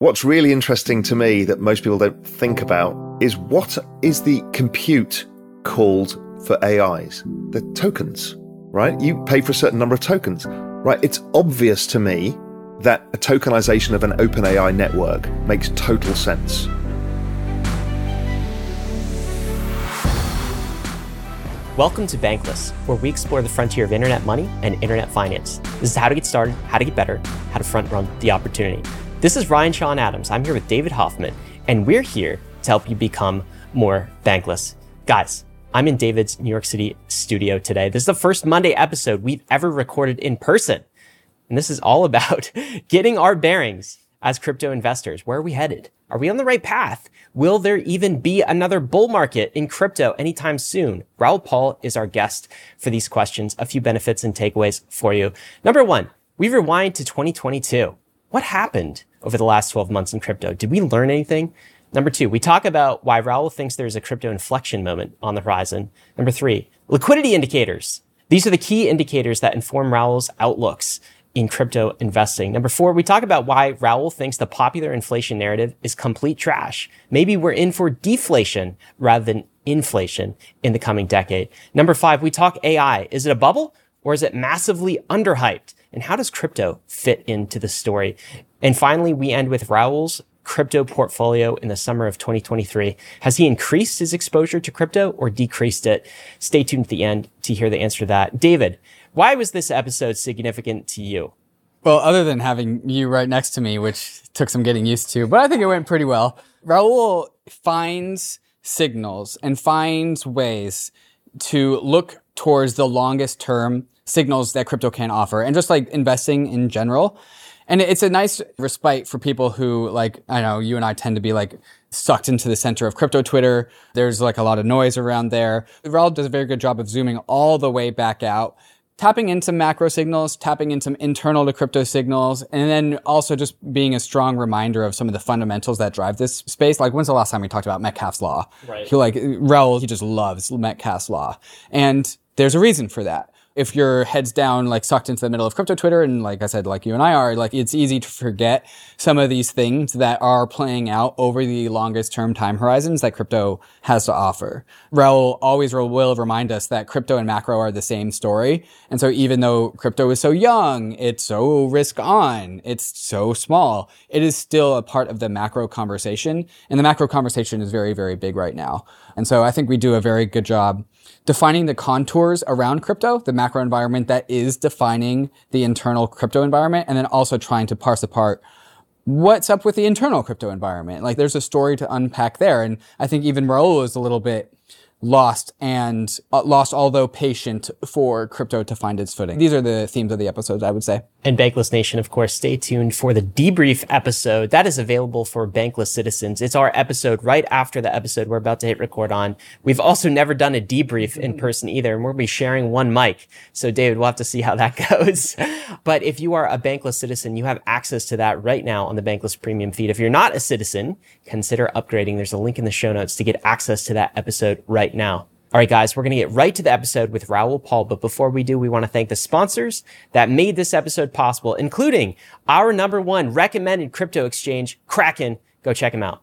What's really interesting to me that most people don't think about is what is the compute called for AIs? The tokens, right? You pay for a certain number of tokens, right? It's obvious to me that a tokenization of an open AI network makes total sense. Welcome to Bankless, where we explore the frontier of internet money and internet finance. This is how to get started, how to get better, how to front run the opportunity. This is Ryan Sean Adams. I'm here with David Hoffman, and we're here to help you become more bankless. Guys, I'm in David's New York City studio today. This is the first Monday episode we've ever recorded in person. And this is all about getting our bearings as crypto investors. Where are we headed? Are we on the right path? Will there even be another bull market in crypto anytime soon? Raoul Pal is our guest for these questions. A few benefits and takeaways for you. Number one, we rewind to 2022. What happened? over the last 12 months in crypto. Did we learn anything? Number two, we talk about why Raoul thinks there's a crypto inflection moment on the horizon. Number three, liquidity indicators. These are the key indicators that inform Raoul's outlooks in crypto investing. Number four, we talk about why Raoul thinks the popular inflation narrative is complete trash. Maybe we're in for deflation rather than inflation in the coming decade. Number five, we talk AI. Is it a bubble or is it massively underhyped? And how does crypto fit into the story? And finally, we end with Raoul's crypto portfolio in the summer of 2023. Has he increased his exposure to crypto or decreased it? Stay tuned at the end to hear the answer to that. David, why was this episode significant to you? Well, other than having you right next to me, which took some getting used to, but I think it went pretty well. Raoul finds signals and finds ways to look towards the longest term signals that crypto can offer and just like investing in general. And it's a nice respite for people who like, I know you and I tend to be like sucked into the center of crypto Twitter. There's like a lot of noise around there. Raoul does a very good job of zooming all the way back out, tapping into macro signals, tapping into some internal to crypto signals, and then also just being a strong reminder of some of the fundamentals that drive this space. Like when's the last time we talked about Metcalfe's law? Right. He like Raoul, he just loves Metcalfe's law. And there's a reason for that if your head's down, like sucked into the middle of crypto Twitter, and like I said, like you and I are, like it's easy to forget some of these things that are playing out over the longest term time horizons that crypto has to offer. Raoul always will remind us that crypto and macro are the same story. And so even though crypto is so young, it's so risk on, it's so small, it is still a part of the macro conversation. And the macro conversation is very, very big right now. And so I think we do a very good job defining the contours around crypto, the macro environment that is defining the internal crypto environment, and then also trying to parse apart what's up with the internal crypto environment. Like there's a story to unpack there. And I think even Raoul is a little bit lost and uh, lost, although patient for crypto to find its footing. These are the themes of the episodes, I would say. And Bankless Nation, of course, stay tuned for the debrief episode that is available for Bankless citizens. It's our episode right after the episode we're about to hit record on. We've also never done a debrief in mm-hmm. person either, and we'll be sharing one mic. So David, we'll have to see how that goes. but if you are a Bankless citizen, you have access to that right now on the Bankless premium feed. If you're not a citizen, consider upgrading. There's a link in the show notes to get access to that episode right right now. All right, guys, we're going to get right to the episode with Raoul Pal. But before we do, we want to thank the sponsors that made this episode possible, including our number one recommended crypto exchange, Kraken. Go check them out.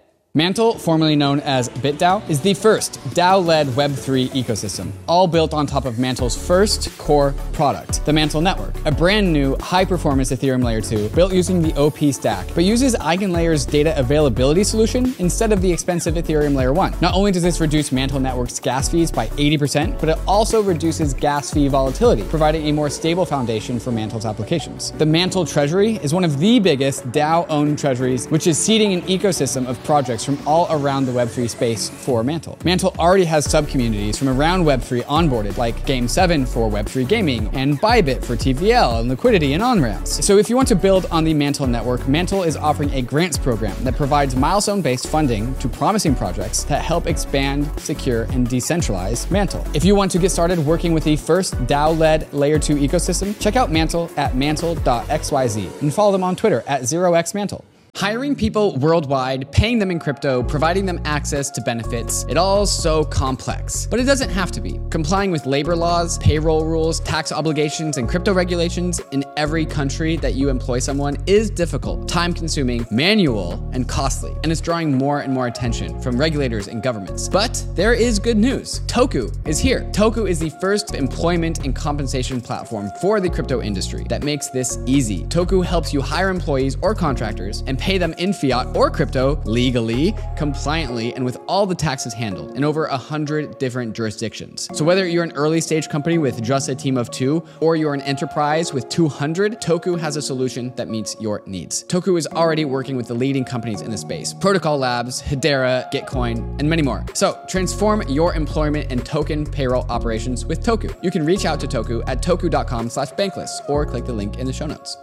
Mantle, formerly known as BitDAO, is the first DAO-led Web3 ecosystem, all built on top of Mantle's first core product, the Mantle Network, a brand new high-performance Ethereum Layer 2 built using the OP stack, but uses EigenLayer's data availability solution instead of the expensive Ethereum Layer 1. Not only does this reduce Mantle Network's gas fees by 80%, but it also reduces gas fee volatility, providing a more stable foundation for Mantle's applications. The Mantle Treasury is one of the biggest DAO-owned treasuries, which is seeding an ecosystem of projects from all around the Web3 space for Mantle. Mantle already has sub communities from around Web3 onboarded, like Game7 for Web3 gaming, and Bybit for TVL and liquidity and on ramps. So if you want to build on the Mantle network, Mantle is offering a grants program that provides milestone based funding to promising projects that help expand, secure, and decentralize Mantle. If you want to get started working with the first DAO led layer 2 ecosystem, check out Mantle at mantle.xyz and follow them on Twitter at 0xmantle. Hiring people worldwide, paying them in crypto, providing them access to benefits, it all's so complex. But it doesn't have to be. Complying with labor laws, payroll rules, tax obligations, and crypto regulations in every country that you employ someone is difficult, time consuming, manual, and costly. And it's drawing more and more attention from regulators and governments. But there is good news. Toku is here. Toku is the first employment and compensation platform for the crypto industry that makes this easy. Toku helps you hire employees or contractors and pay them in fiat or crypto legally, compliantly, and with all the taxes handled in over 100 different jurisdictions. So whether you're an early stage company with just a team of two or you're an enterprise with 200, Toku has a solution that meets your needs. Toku is already working with the leading companies in the space Protocol Labs, Hedera, Gitcoin, and many more. So transform your employment and token payroll operations with Toku. You can reach out to Toku at toku.com slash bankless or click the link in the show notes.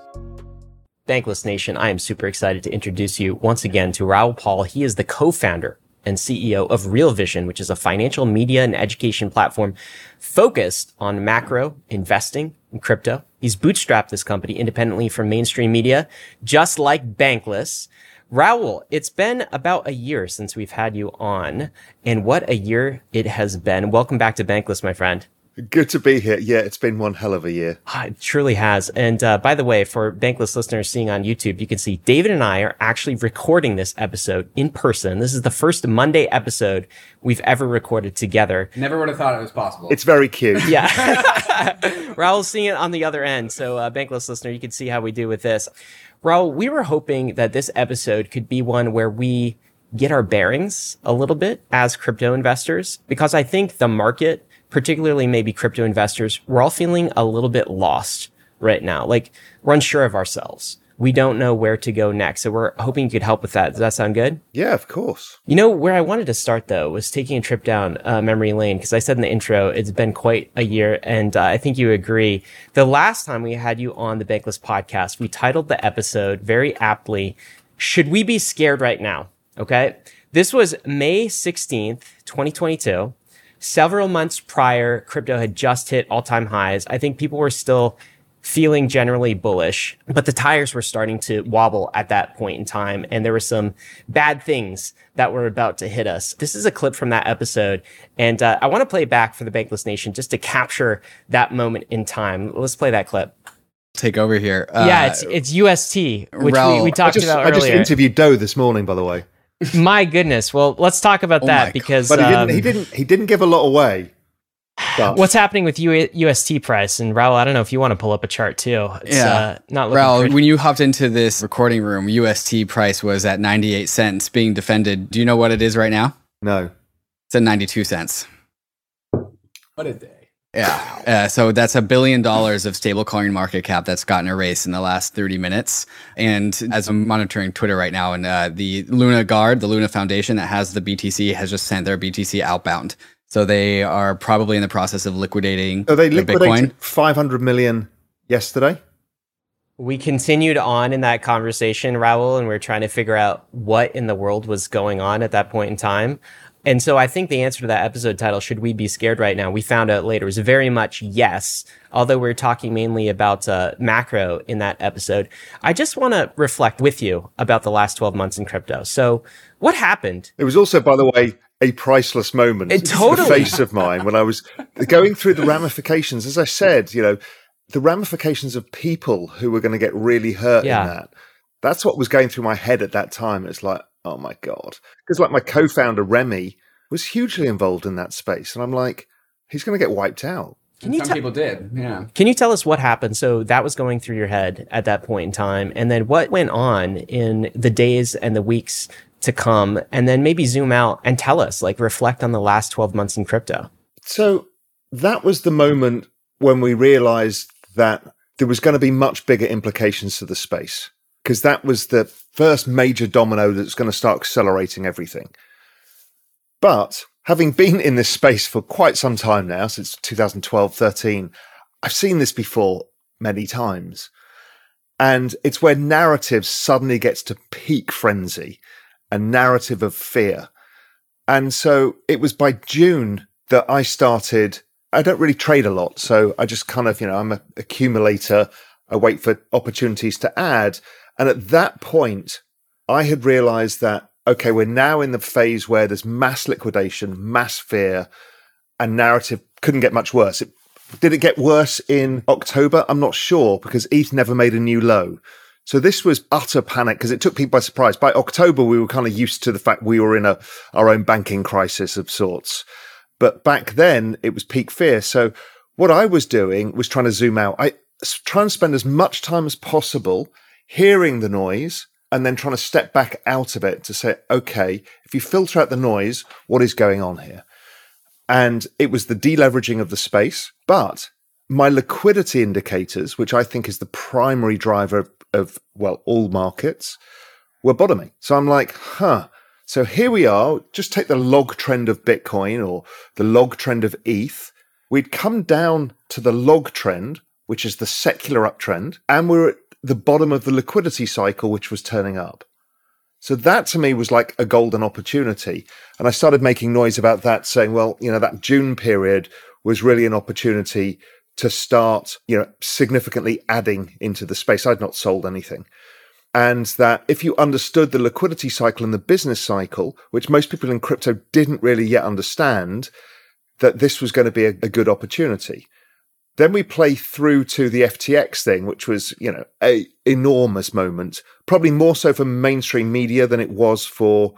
Bankless Nation, I am super excited to introduce you once again to Raoul Pal. He is the co-founder and CEO of Real Vision, which is a financial media and education platform focused on macro investing and crypto. He's bootstrapped this company independently from mainstream media, just like Bankless. Raoul, it's been about a year since we've had you on, and what a year it has been. Welcome back to Bankless, my friend. Good to be here. Yeah, it's been one hell of a year. Ah, It truly has. And uh, by the way, for Bankless listeners seeing on YouTube, you can see David and I are actually recording this episode in person. This is the first Monday episode we've ever recorded together. Never would have thought it was possible. It's very cute. Yeah. Raoul's seeing it on the other end. So, uh, Bankless listener, you can see how we do with this. Raoul, we were hoping that this episode could be one where we get our bearings a little bit as crypto investors, because I think the market particularly maybe crypto investors, we're all feeling a little bit lost right now. Like we're unsure of ourselves. We don't know where to go next. So we're hoping you could help with that. Does that sound good? Yeah, of course. You know, where I wanted to start though was taking a trip down uh, memory lane because I said in the intro, it's been quite a year. And uh, I think you agree. The last time we had you on the Bankless podcast, we titled the episode very aptly, Should We Be Scared Right Now? Okay. This was May 16th, 2022 several months prior, crypto had just hit all time highs. I think people were still feeling generally bullish, but the tires were starting to wobble at that point in time. And there were some bad things that were about to hit us. This is a clip from that episode. And uh, I want to play it back for the Bankless Nation just to capture that moment in time. Let's play that clip. Take over here. yeah, it's, it's UST, which we, Raoul, we I talked just, about I just interviewed Do this morning, by the way. My goodness. Well, let's talk about Oh that because But he um, didn't. He didn't. He didn't give a lot away. But What's happening with U- UST price? And Raoul, I don't know if you want to pull up a chart too. It's Yeah. uh, not looking Raoul, pretty. when you hopped into this recording room, UST price was at 98 cents being defended. Do you know what it is right now? no. It's at 92 cents. What is a day. Yeah. Uh, so that's a billion dollars of stablecoin market cap that's gotten erased in the last 30 minutes. And as I'm monitoring Twitter right now, and uh, the Luna Guard, the Luna Foundation that has the BTC, has just sent their BTC outbound. So they are probably in the process of liquidating Oh, they liquidated Bitcoin. 500 million yesterday. we continued on in that conversation, Raoul, and we are trying to figure out what in the world was going on at that point in time. And so I think the answer to that episode title, Should We Be Scared Right Now? We found out later was very much yes, although we are talking mainly about uh, macro in that episode. I just want to reflect with you about the last 12 months in crypto. So what happened? It was also, by the way, a priceless moment. It totally- The face of mine when I was going through the ramifications. As I said, you know, the ramifications of people who were going to get really hurt Yeah. in that. That's what was going through my head at that time. It's like, oh my God. Because like my co-founder, Remy, was hugely involved in that space. And I'm like, he's going to get wiped out. Can you Some tell- people did. Yeah. Can you tell us what happened? So that was going through your head at that point in time. And then what went on in the days and the weeks to come? And then maybe zoom out and tell us, like reflect on the last 12 months in crypto. So that was the moment when we realized that there was going to be much bigger implications to the space. because that was the first major domino that's going to start accelerating everything. But having been in this space for quite some time now, since 2012, 13, I've seen this before many times. And it's where narrative suddenly gets to peak frenzy, a narrative of fear. And so it was by June that I started. I don't really trade a lot. So I just kind of, you know, I'm an accumulator. I wait for opportunities to add. And at that point, I had realized that, okay, we're now in the phase where there's mass liquidation, mass fear, and narrative couldn't get much worse. It did it get worse in October? I'm not sure because ETH never made a new low. So this was utter panic because it took people by surprise. By October, we were kind of used to the fact we were in a our own banking crisis of sorts. But back then, it was peak fear. So what I was doing was trying to zoom out. I try and spend as much time as possible hearing the noise and then trying to step back out of it to say, okay, if you filter out the noise, what is going on here? And it was the deleveraging of the space. But my liquidity indicators, which I think is the primary driver of, well, all markets, were bottoming. So I'm like, huh. So here we are. Just take the log trend of Bitcoin or the log trend of ETH. We'd come down to the log trend, which is the secular uptrend, and we're at the bottom of the liquidity cycle, which was turning up. So that to me was like a golden opportunity. And I started making noise about that, saying, well, you know, that June period was really an opportunity to start, you know, significantly adding into the space. I'd not sold anything. And that if you understood the liquidity cycle and the business cycle, which most people in crypto didn't really yet understand, that this was going to be a, a good opportunity. Then we play through to the FTX thing, which was, you know, a enormous moment, probably more so for mainstream media than it was for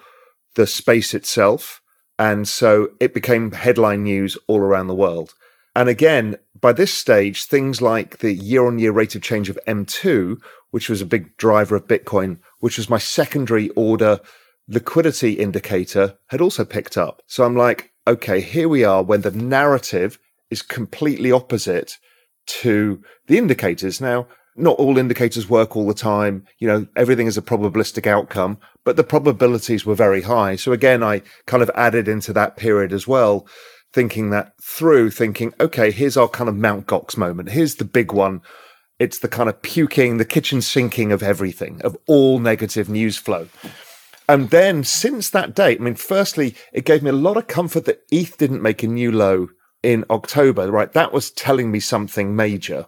the space itself. And so it became headline news all around the world. And again, by this stage, things like the year on year rate of change of M2, which was a big driver of Bitcoin, which was my secondary order liquidity indicator, had also picked up. So I'm like, okay, here we are when the narrative is completely opposite to the indicators. Now, not all indicators work all the time. You know, everything is a probabilistic outcome, but the probabilities were very high. So again, I kind of added into that period as well, thinking that through, thinking, okay, here's our kind of Mount Gox moment. Here's the big one. It's the kind of puking, the kitchen sinking of everything, of all negative news flow. And then since that date, I mean, firstly, it gave me a lot of comfort that ETH didn't make a new low in October, right? That was telling me something major.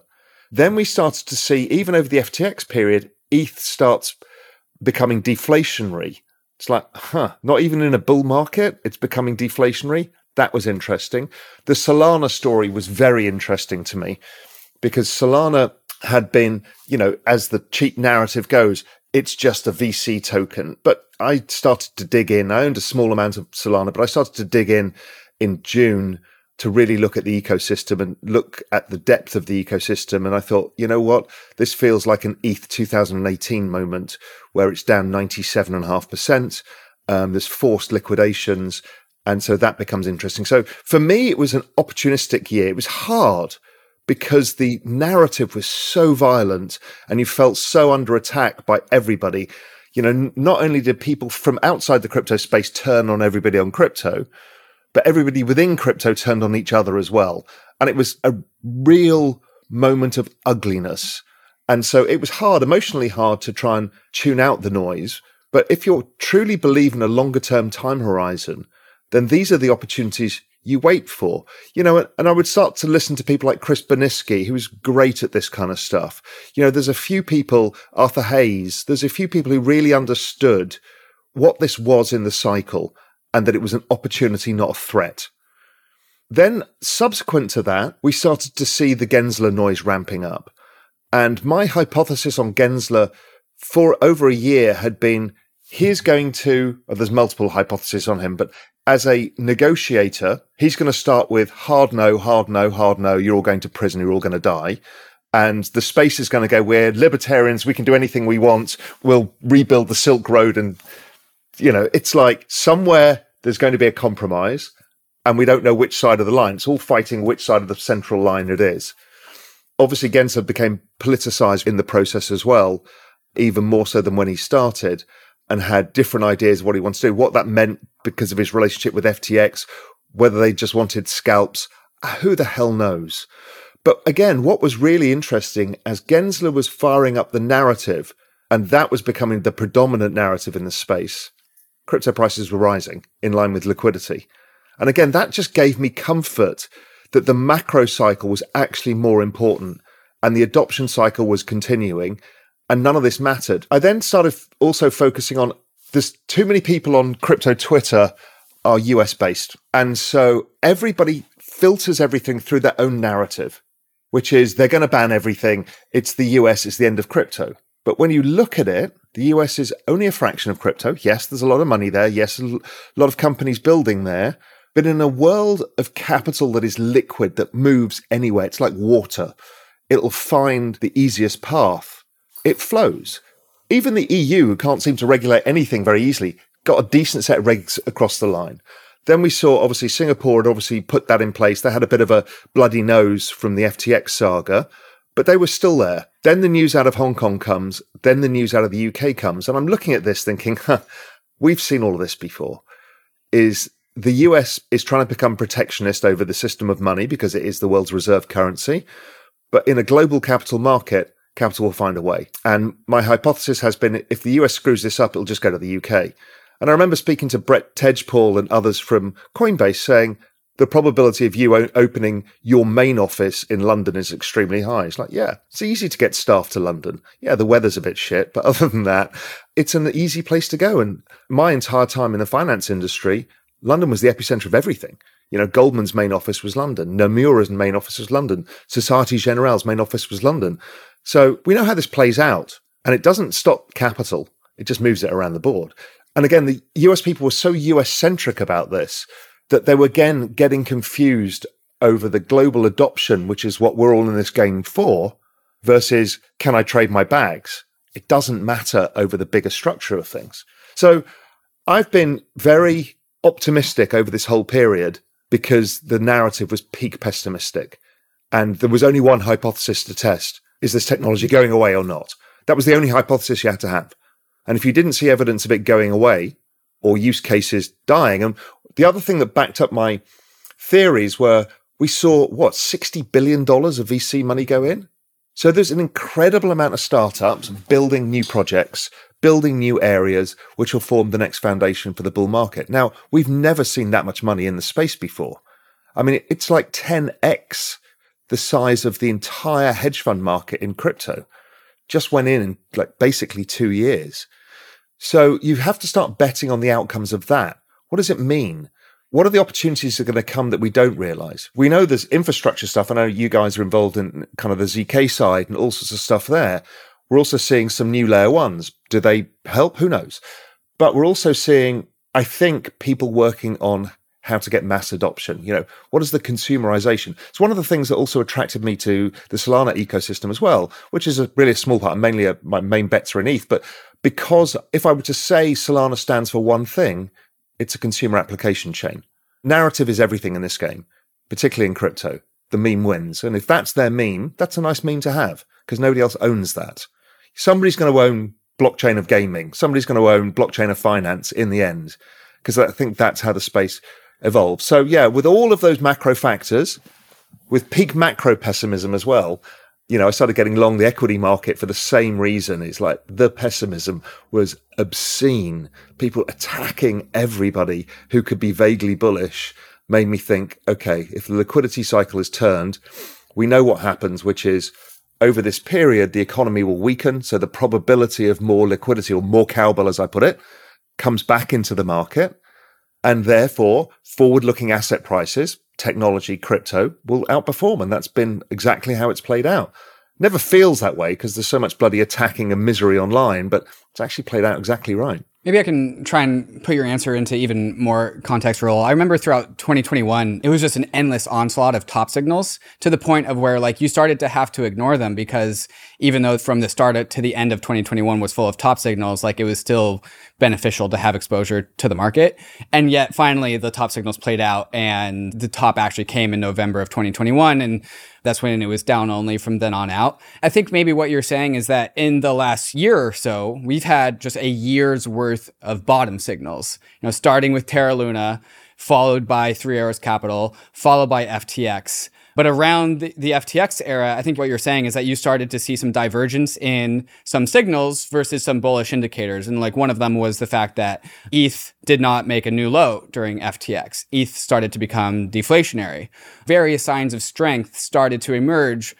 Then we started to see, even over the FTX period, ETH starts becoming deflationary. It's like, huh, not even in a bull market, it's becoming deflationary. That was interesting. The Solana story was very interesting to me because Solana had been, you know, as the cheap narrative goes, it's just a VC token. But I started to dig in. I owned a small amount of Solana, but I started to dig in in June to really look at the ecosystem and look at the depth of the ecosystem. And I thought, you know what? This feels like an ETH 2018 moment where it's down 97.5%. Um, there's forced liquidations. And so that becomes interesting. So for me, it was an opportunistic year. It was hard because the narrative was so violent and you felt so under attack by everybody. You know, not only did people from outside the crypto space turn on everybody on crypto, but everybody within crypto turned on each other as well. And it was a real moment of ugliness. And so it was hard, emotionally hard to try and tune out the noise. But if you're truly believe in a longer term time horizon, then these are the opportunities you wait for. You know, and I would start to listen to people like Chris Burniske, who's great at this kind of stuff. You know, there's a few people, Arthur Hayes, there's a few people who really understood what this was in the cycle and that it was an opportunity, not a threat. Then, subsequent to that, we started to see the Gensler noise ramping up. And my hypothesis on Gensler for over a year had been he's going to, well, there's multiple hypotheses on him, but as a negotiator, he's going to start with hard no, hard no, hard no, you're all going to prison, you're all going to die. And the space is going to go, we're libertarians, we can do anything we want, we'll rebuild the Silk Road and you know, it's like somewhere there's going to be a compromise and we don't know which side of the line. It's all fighting which side of the central line it is. Obviously, Gensler became politicized in the process as well. even more so than when he started, and had different ideas of what he wants to do, what that meant because of his relationship with FTX, whether they just wanted scalps, who the hell knows? But again, what was really interesting as Gensler was firing up the narrative, and that was becoming the predominant narrative in the space, crypto prices were rising in line with liquidity. And again, that just gave me comfort that the macro cycle was actually more important and the adoption cycle was continuing and none of this mattered. I then started also focusing on there's too many people on crypto Twitter are US based. And so everybody filters everything through their own narrative, which is they're going to ban everything. It's the US, it's the end of crypto. But when you look at it, the US is only a fraction of crypto. Yes, there's a lot of money there. Yes, a lot of companies building there. But in a world of capital that is liquid, that moves anywhere, it's like water. It'll find the easiest path. It flows. Even the EU, who can't seem to regulate anything very easily, got a decent set of regs across the line. Then we saw obviously Singapore had obviously put that in place. They had a bit of a bloody nose from the FTX saga, but they were still there. Then the news out of Hong Kong comes. Then the news out of the UK comes. And I'm looking at this thinking, huh, we've seen all of this before. Is the US is trying to become protectionist over the system of money because it is the world's reserve currency. But in a global capital market, capital will find a way. And my hypothesis has been if the US screws this up, it'll just go to the UK. And I remember speaking to Brett Tejpaul and others from Coinbase saying the probability of you opening your main office in London is extremely high. It's like, yeah, it's easy to get staff to London. Yeah, the weather's a bit shit, but other than that, it's an easy place to go. And my entire time in the finance industry, London was the epicenter of everything. You know, Goldman's main office was London. Nomura's main office was London. Societe Generale's main office was London. So we know how this plays out. And it doesn't stop capital. It just moves it around the board. And again, the US people were so US centric about this that they were again getting confused over the global adoption, which is what we're all in this game for, versus can I trade my bags? It doesn't matter over the bigger structure of things. So I've been very optimistic over this whole period because the narrative was peak pessimistic. And there was only one hypothesis to test. Is this technology going away or not? That was the only hypothesis you had to have. And if you didn't see evidence of it going away or use cases dying, and the other thing that backed up my theories were we saw what, $60 billion of VC money go in? So there's an incredible amount of startups building new projects, building new areas, which will form the next foundation for the bull market. Now, we've never seen that much money in the space before. I mean, it's like 10x the size of the entire hedge fund market in crypto. Just went in in like basically two years. So you have to start betting on the outcomes of that. What does it mean? What are the opportunities that are going to come that we don't realize? We know there's infrastructure stuff. I know you guys are involved in kind of the ZK side and all sorts of stuff there. We're also seeing some new layer ones. Do they help? Who knows? But we're also seeing, I think, people working on how to get mass adoption. You know, what is the consumerization? It's one of the things that also attracted me to the Solana ecosystem as well, which is a really a small part. Mainly, a, my main bets are in ETH, but because if I were to say Solana stands for one thing, it's a consumer application chain. Narrative is everything in this game, particularly in crypto. The meme wins. And if that's their meme, that's a nice meme to have because nobody else owns that. Somebody's going to own blockchain of gaming. Somebody's going to own blockchain of finance in the end because I think that's how the space evolves. So yeah, with all of those macro factors, with peak macro pessimism as well, you know, I started getting long the equity market for the same reason. It's like the pessimism was obscene. People attacking everybody who could be vaguely bullish made me think, okay, if the liquidity cycle is turned, we know what happens, which is over this period, the economy will weaken. So the probability of more liquidity or more cowbell, as I put it, comes back into the market. And therefore, forward looking asset prices, technology, crypto will outperform. And that's been exactly how it's played out. Never feels that way because there's so much bloody attacking and misery online, but it's actually played out exactly right. Maybe I can try and put your answer into even more context Raoul. I remember throughout 2021, it was just an endless onslaught of top signals to the point of where like you started to have to ignore them because even though from the start to the end of 2021 was full of top signals, like it was still beneficial to have exposure to the market. And yet finally the top signals played out and the top actually came in November of 2021. And That's when it was down only from then on out. I think maybe what you're saying is that in the last year or so, we've had just a year's worth of bottom signals. You know, starting with Terra Luna, followed by Three Arrows Capital, followed by FTX. But around the, the, FTX era, I think what you're saying is that you started to see some divergence in some signals versus some bullish indicators. And like one of them was the fact that ETH did not make a new low during FTX. ETH started to become deflationary. Various signs of strength started to emerge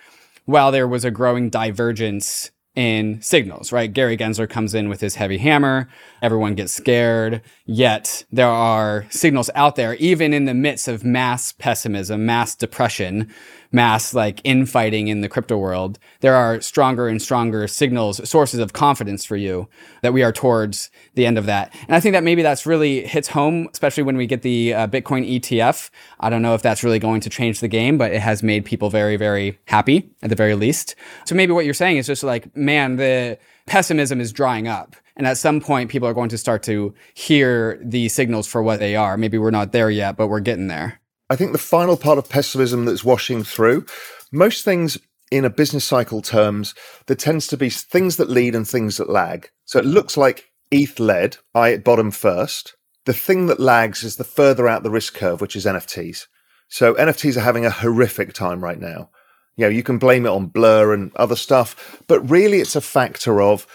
while there was a growing divergence in signals, right? Gary Gensler comes in with his heavy hammer. Everyone gets scared. Yet there are signals out there, even in the midst of mass pessimism, mass depression, mass like infighting in the crypto world. There are stronger and stronger signals, sources of confidence for you that we are towards the end of that. And I think that maybe that's really hits home, especially when we get the uh, Bitcoin ETF. I don't know if that's really going to change the game, but it has made people very, very happy at the very least. So maybe what you're saying is just like, man, the pessimism is drying up. And at some point, people are going to start to hear the signals for what they are. Maybe we're not there yet, but we're getting there. I think the final part of pessimism that's washing through, most things in a business cycle terms, there tends to be things that lead and things that lag. So it looks like ETH led, I at bottom first. The thing that lags is the further out the risk curve, which is NFTs. So NFTs are having a horrific time right now. You know, you can blame it on Blur and other stuff, but really it's a factor of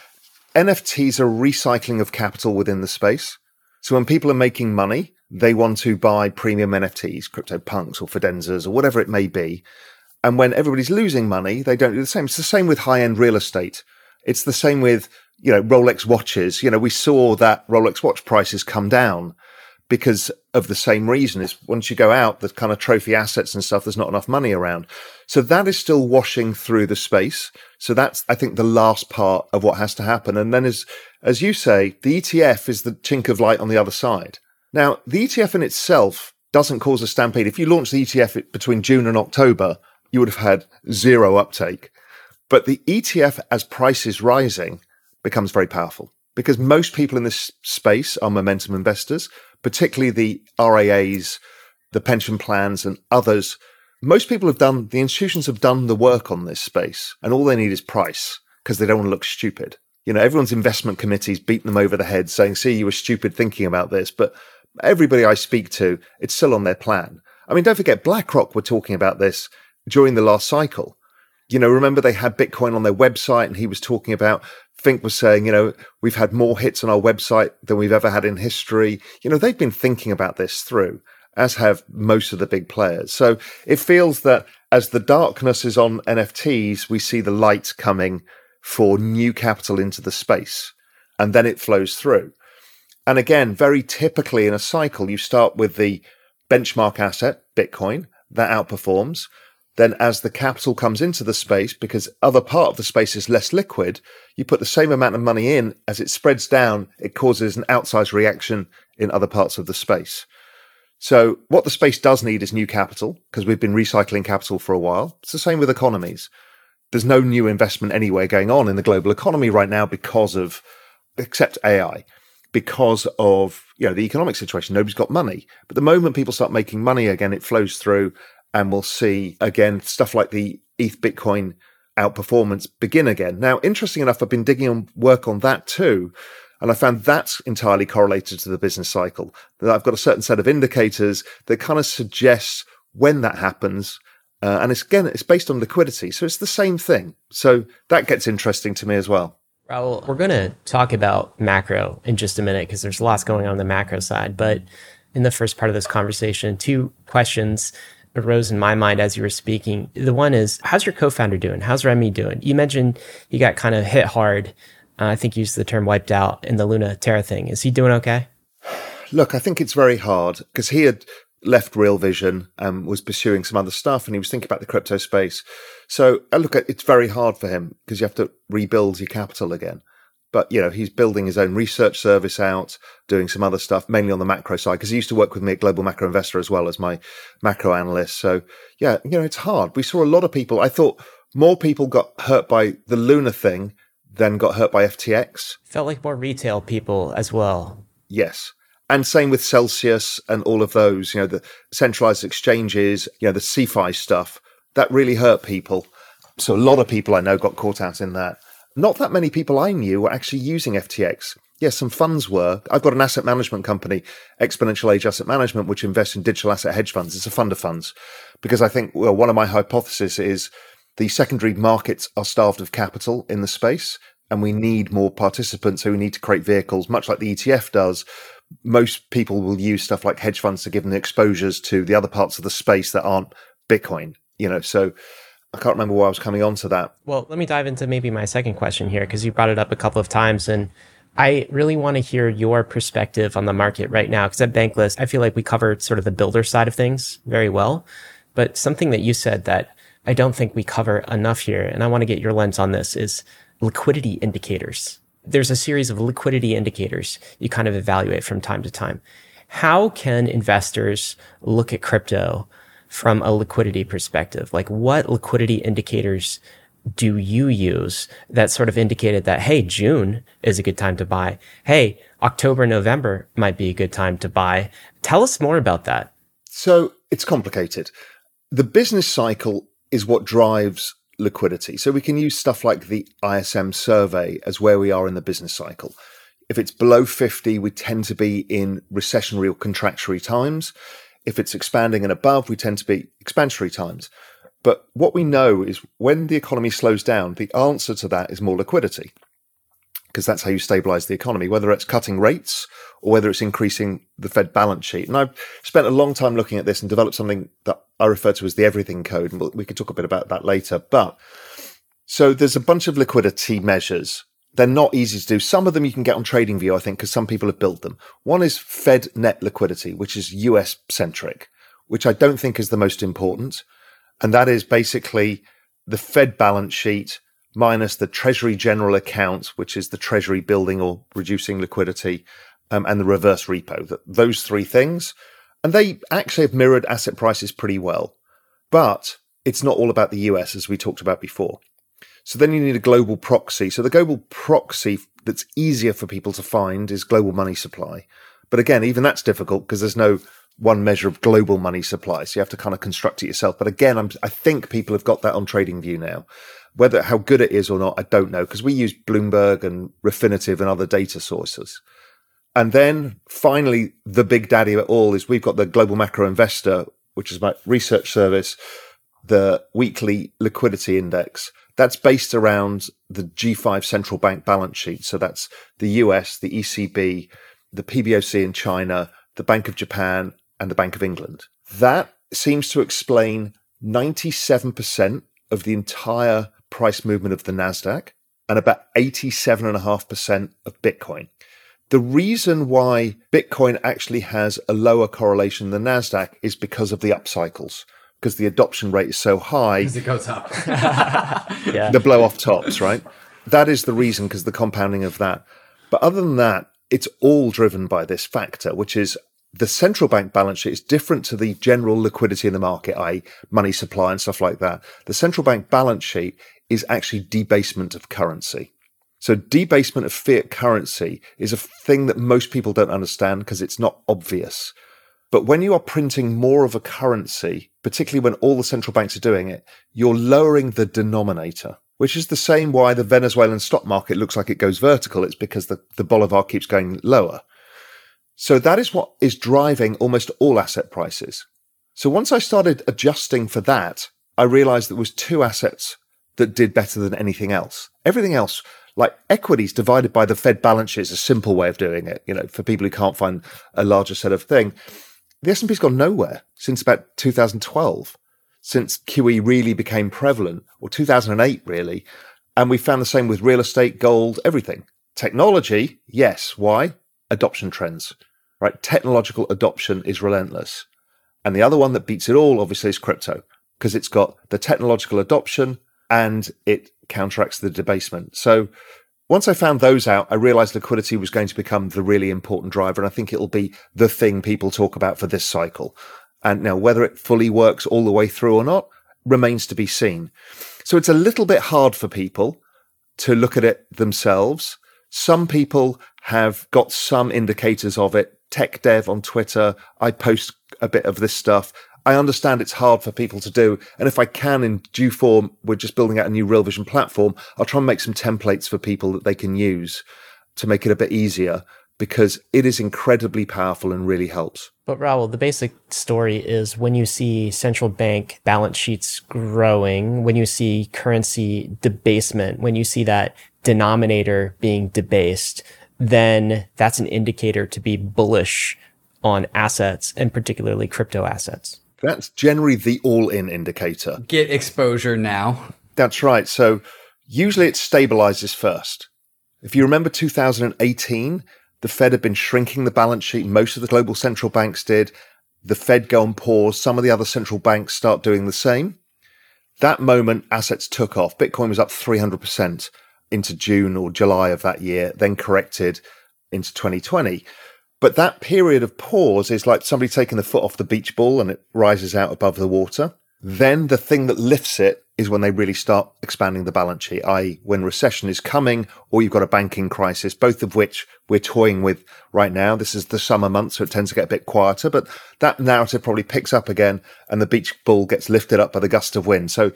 NFTs are recycling of capital within the space. So when people are making money, they want to buy premium NFTs, CryptoPunks or Fidenzas or whatever it may be. And when everybody's losing money, they don't do the same. It's the same with high end real estate. It's the same with, you know, Rolex watches. You know, we saw that Rolex watch prices come down because of the same reason is once you go out, the kind of trophy assets and stuff, there's not enough money around. So that is still washing through the space. So that's, I think, the last part of what has to happen. And then as, as you say, the ETF is the chink of light on the other side. Now, the ETF in itself doesn't cause a stampede. If you launched the ETF between June and October, you would have had zero uptake. But the ETF, as price is rising, becomes very powerful because most people in this space are momentum investors particularly the RIAs, the pension plans, and others. Most people have done, the institutions have done the work on this space, and all they need is price because they don't want to look stupid. You know, everyone's investment committees beating them over the head saying, see, you were stupid thinking about this. But everybody I speak to, it's still on their plan. I mean, don't forget, BlackRock were talking about this during the last cycle. You know, remember they had Bitcoin on their website and he was talking about Fink was saying, you know, we've had more hits on our website than we've ever had in history. You know, they've been thinking about this through, as have most of the big players. So it feels that as the darkness is on NFTs, we see the light coming for new capital into the space, and then it flows through. And again, very typically in a cycle, you start with the benchmark asset, Bitcoin, that outperforms. Then, as the capital comes into the space, because other part of the space is less liquid, you put the same amount of money in. As it spreads down, it causes an outsized reaction in other parts of the space. So, what the space does need is new capital, because we've been recycling capital for a while. It's the same with economies. There's no new investment anywhere going on in the global economy right now because of, except AI, because of you know the economic situation. Nobody's got money. But the moment people start making money again, it flows through and we'll see again stuff like the ETH Bitcoin outperformance begin again. Now, interesting enough, I've been digging on work on that too. And I found that's entirely correlated to the business cycle. That I've got a certain set of indicators that kind of suggests when that happens. Uh, and it's again, it's based on liquidity. So it's the same thing. So that gets interesting to me as well. Raoul, we're going to talk about macro in just a minute because there's lots going on, on the macro side. But in the first part of this conversation, two questions arose in my mind as you were speaking. The one is, how's your co-founder doing? How's Remy doing? You mentioned he got kind of hit hard. Uh, I think you used the term wiped out in the Luna Terra thing. Is he doing okay? Look, I think it's very hard because he had left Real Vision and was pursuing some other stuff and he was thinking about the crypto space. So uh, look, it's very hard for him because you have to rebuild your capital again. But you know he's building his own research service out doing some other stuff mainly on the macro side because he used to work with me at global macro investor as well as my macro analyst. So yeah you know it's hard. We saw a lot of people i thought more people got hurt by the luna thing than got hurt by ftx felt like more retail people as well. Yes. And same with celsius and all of those you know the centralized exchanges you know the CeFi stuff That really hurt people. So a lot of people I know got caught out in that. Not that many people I knew were actually using FTX. Yes, some funds were. I've got an asset management company, Exponential Age Asset Management, which invests in digital asset hedge funds. It's a fund of funds because I think, well, one of my hypotheses is the secondary markets are starved of capital in the space and we need more participants. So we need to create vehicles, much like the ETF does. Most people will use stuff like hedge funds to give them the exposures to the other parts of the space that aren't Bitcoin, you know, so I can't remember why I was coming on to that. Well, let me dive into maybe my second question here because you brought it up a couple of times and I really want to hear your perspective on the market right now because at Bankless, I feel like we covered sort of the builder side of things very well. But something that you said that I don't think we cover enough here, and I want to get your lens on this, is liquidity indicators. There's a series of liquidity indicators you kind of evaluate from time to time. How can investors look at crypto from a liquidity perspective? Like what liquidity indicators do you use that sort of indicated that, hey, June is a good time to buy. Hey, October, November might be a good time to buy. Tell us more about that. So it's complicated. The business cycle is what drives liquidity. So we can use stuff like the ISM survey as where we are in the business cycle. If it's below 50, we tend to be in recessionary or contractionary times. If it's expanding and above, we tend to be expansionary times. But what we know is when the economy slows down, the answer to that is more liquidity, because that's how you stabilize the economy, whether it's cutting rates or whether it's increasing the Fed balance sheet. And I've spent a long time looking at this and developed something that I refer to as the everything code. And we could talk a bit about that later. But so there's a bunch of liquidity measures. They're not easy to do. Some of them you can get on TradingView, I think, because some people have built them. One is Fed net liquidity, which is US centric, which I don't think is the most important and that is basically the Fed balance sheet minus the Treasury General account, which is the Treasury building or reducing liquidity, um, and the reverse repo. Those three things, and they actually have mirrored asset prices pretty well. But it's not all about the US, as we talked about before. So then you need a global proxy. So the global proxy that's easier for people to find is global money supply. But again, even that's difficult because there's no one measure of global money supply. So you have to kind of construct it yourself. But again, I'm, I think people have got that on TradingView now. Whether how good it is or not, I don't know because we use Bloomberg and Refinitiv and other data sources. And then finally, the big daddy of it all is we've got the Global Macro Investor, which is my research service, the weekly liquidity index. That's based around the G5 central bank balance sheet. So that's the US, the ECB, the PBOC in China, the Bank of Japan, and the Bank of England. That seems to explain 97% of the entire price movement of the NASDAQ and about 87.5% of Bitcoin. The reason why Bitcoin actually has a lower correlation than NASDAQ is because of the up cycles, because the adoption rate is so high. As it goes up. Yeah. the blow off tops, right? That is the reason because the compounding of that. But other than that, it's all driven by this factor, which is the central bank balance sheet is different to the general liquidity in the market, i.e. money supply and stuff like that. The central bank balance sheet is actually debasement of currency. So debasement of fiat currency is a thing that most people don't understand because it's not obvious. But when you are printing more of a currency, particularly when all the central banks are doing it, you're lowering the denominator, which is the same why the Venezuelan stock market looks like it goes vertical. It's because the, the Bolivar keeps going lower. So that is what is driving almost all asset prices. So once I started adjusting for that, I realized there was two assets that did better than anything else. Everything else, like equities divided by the Fed balance sheet is a simple way of doing it. You know, for people who can't find a larger set of thing, the S&P's gone nowhere since about 2012, since QE really became prevalent or 2008 really. And we found the same with real estate, gold, everything. Technology, yes. Why? Adoption trends right? Technological adoption is relentless. And the other one that beats it all, obviously, is crypto because it's got the technological adoption and it counteracts the debasement. So once I found those out, I realized liquidity was going to become the really important driver. And I think it'll be the thing people talk about for this cycle. And now whether it fully works all the way through or not remains to be seen. So it's a little bit hard for people to look at it themselves. Some people have got some indicators of it TechDev on Twitter. I post a bit of this stuff. I understand it's hard for people to do. And if I can in due form, we're just building out a new Real Vision platform. I'll try and make some templates for people that they can use to make it a bit easier because it is incredibly powerful and really helps. But Raoul, the basic story is when you see central bank balance sheets growing, when you see currency debasement, when you see that denominator being debased, then that's an indicator to be bullish on assets and particularly crypto assets. That's generally the all in indicator. Get exposure now. That's right. So usually it stabilizes first. If you remember 2018, the Fed had been shrinking the balance sheet. Most of the global central banks did. The Fed go on pause. Some of the other central banks start doing the same. That moment, assets took off. Bitcoin was up 300% into June or July of that year, then corrected into 2020. But that period of pause is like somebody taking the foot off the beach ball and it rises out above the water. Then the thing that lifts it is when they really start expanding the balance sheet, i.e. when recession is coming or you've got a banking crisis, both of which we're toying with right now. This is the summer months, so it tends to get a bit quieter, but that narrative probably picks up again and the beach ball gets lifted up by the gust of wind. So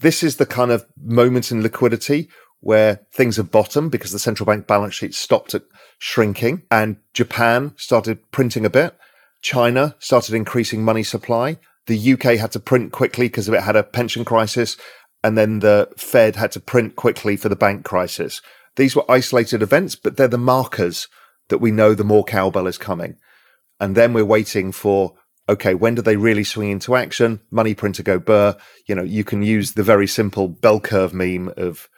this is the kind of moment in liquidity where things have bottomed because the central bank balance sheet stopped at shrinking and Japan started printing a bit. China started increasing money supply. The UK had to print quickly because it had a pension crisis. And then the Fed had to print quickly for the bank crisis. These were isolated events, but they're the markers that we know the more cowbell is coming. And then we're waiting for, okay, when do they really swing into action? Money printer go burr. You know, you can use the very simple bell curve meme of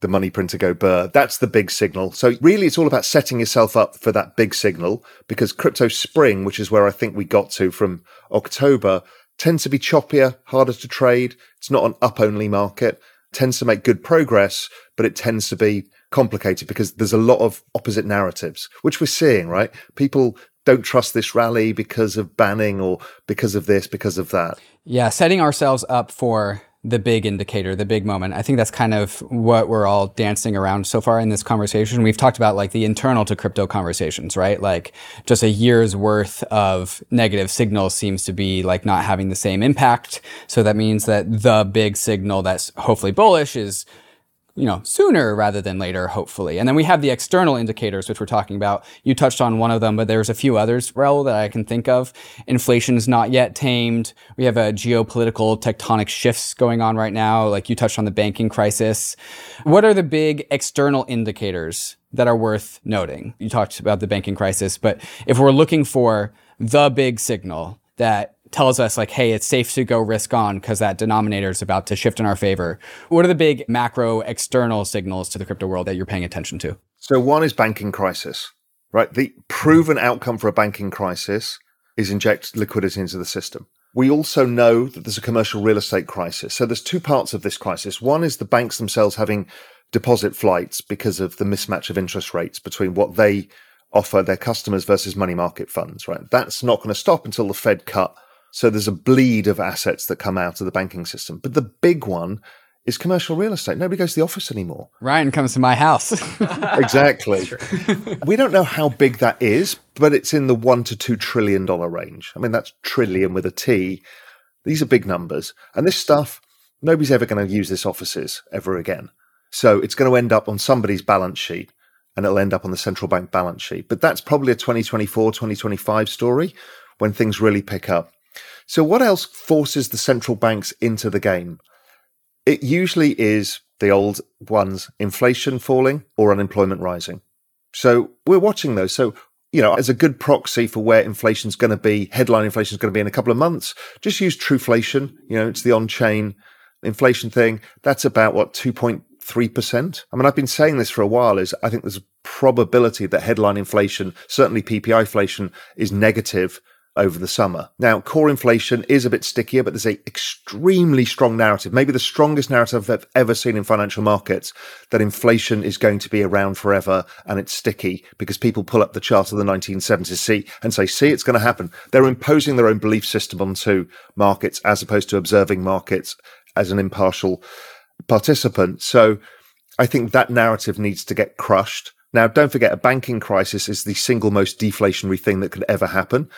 the money printer go burr. That's the big signal. So really it's all about setting yourself up for that big signal because crypto spring, which is where I think we got to from October, tends to be choppier, harder to trade. It's not an up only market, tends to make good progress, but it tends to be complicated because there's a lot of opposite narratives, which we're seeing, right? People don't trust this rally because of banning or because of this, because of that. Yeah, setting ourselves up for the big indicator, the big moment. I think that's kind of what we're all dancing around so far in this conversation. We've talked about like the internal to crypto conversations, right? Like just a year's worth of negative signals seems to be like not having the same impact. So that means that the big signal that's hopefully bullish is you know, sooner rather than later, hopefully. And then we have the external indicators, which we're talking about. You touched on one of them, but there's a few others, Raoul, that I can think of. Inflation is not yet tamed. We have a geopolitical tectonic shifts going on right now. Like you touched on the banking crisis. What are the big external indicators that are worth noting? You talked about the banking crisis, but if we're looking for the big signal that tells us like, hey, it's safe to go risk on because that denominator is about to shift in our favor. What are the big macro external signals to the crypto world that you're paying attention to? So one is banking crisis, right? The proven outcome for a banking crisis is inject liquidity into the system. We also know that there's a commercial real estate crisis. So there's two parts of this crisis. One is the banks themselves having deposit flights because of the mismatch of interest rates between what they offer their customers versus money market funds, right? That's not going to stop until the Fed cut so there's a bleed of assets that come out of the banking system. But the big one is commercial real estate. Nobody goes to the office anymore. Ryan comes to my house. exactly. we don't know how big that is, but it's in the one to two trillion dollar range. I mean, that's trillion with a T. These are big numbers. And this stuff, nobody's ever going to use this offices ever again. So it's going to end up on somebody's balance sheet and it'll end up on the central bank balance sheet. But that's probably a 2024, 2025 story when things really pick up. So, what else forces the central banks into the game? It usually is the old ones inflation falling or unemployment rising. So, we're watching those. So, you know, as a good proxy for where inflation is going to be, headline inflation is going to be in a couple of months, just use Truflation. You know, it's the on chain inflation thing. That's about what, 2.3%? I mean, I've been saying this for a while is I think there's a probability that headline inflation, certainly PPI inflation, is negative over the summer. Now, core inflation is a bit stickier, but there's a extremely strong narrative, maybe the strongest narrative I've ever seen in financial markets, that inflation is going to be around forever and it's sticky because people pull up the chart of the 1970s see, and say, see, it's going to happen. They're imposing their own belief system onto markets as opposed to observing markets as an impartial participant. So I think that narrative needs to get crushed. Now, don't forget, a banking crisis is the single most deflationary thing that could ever happen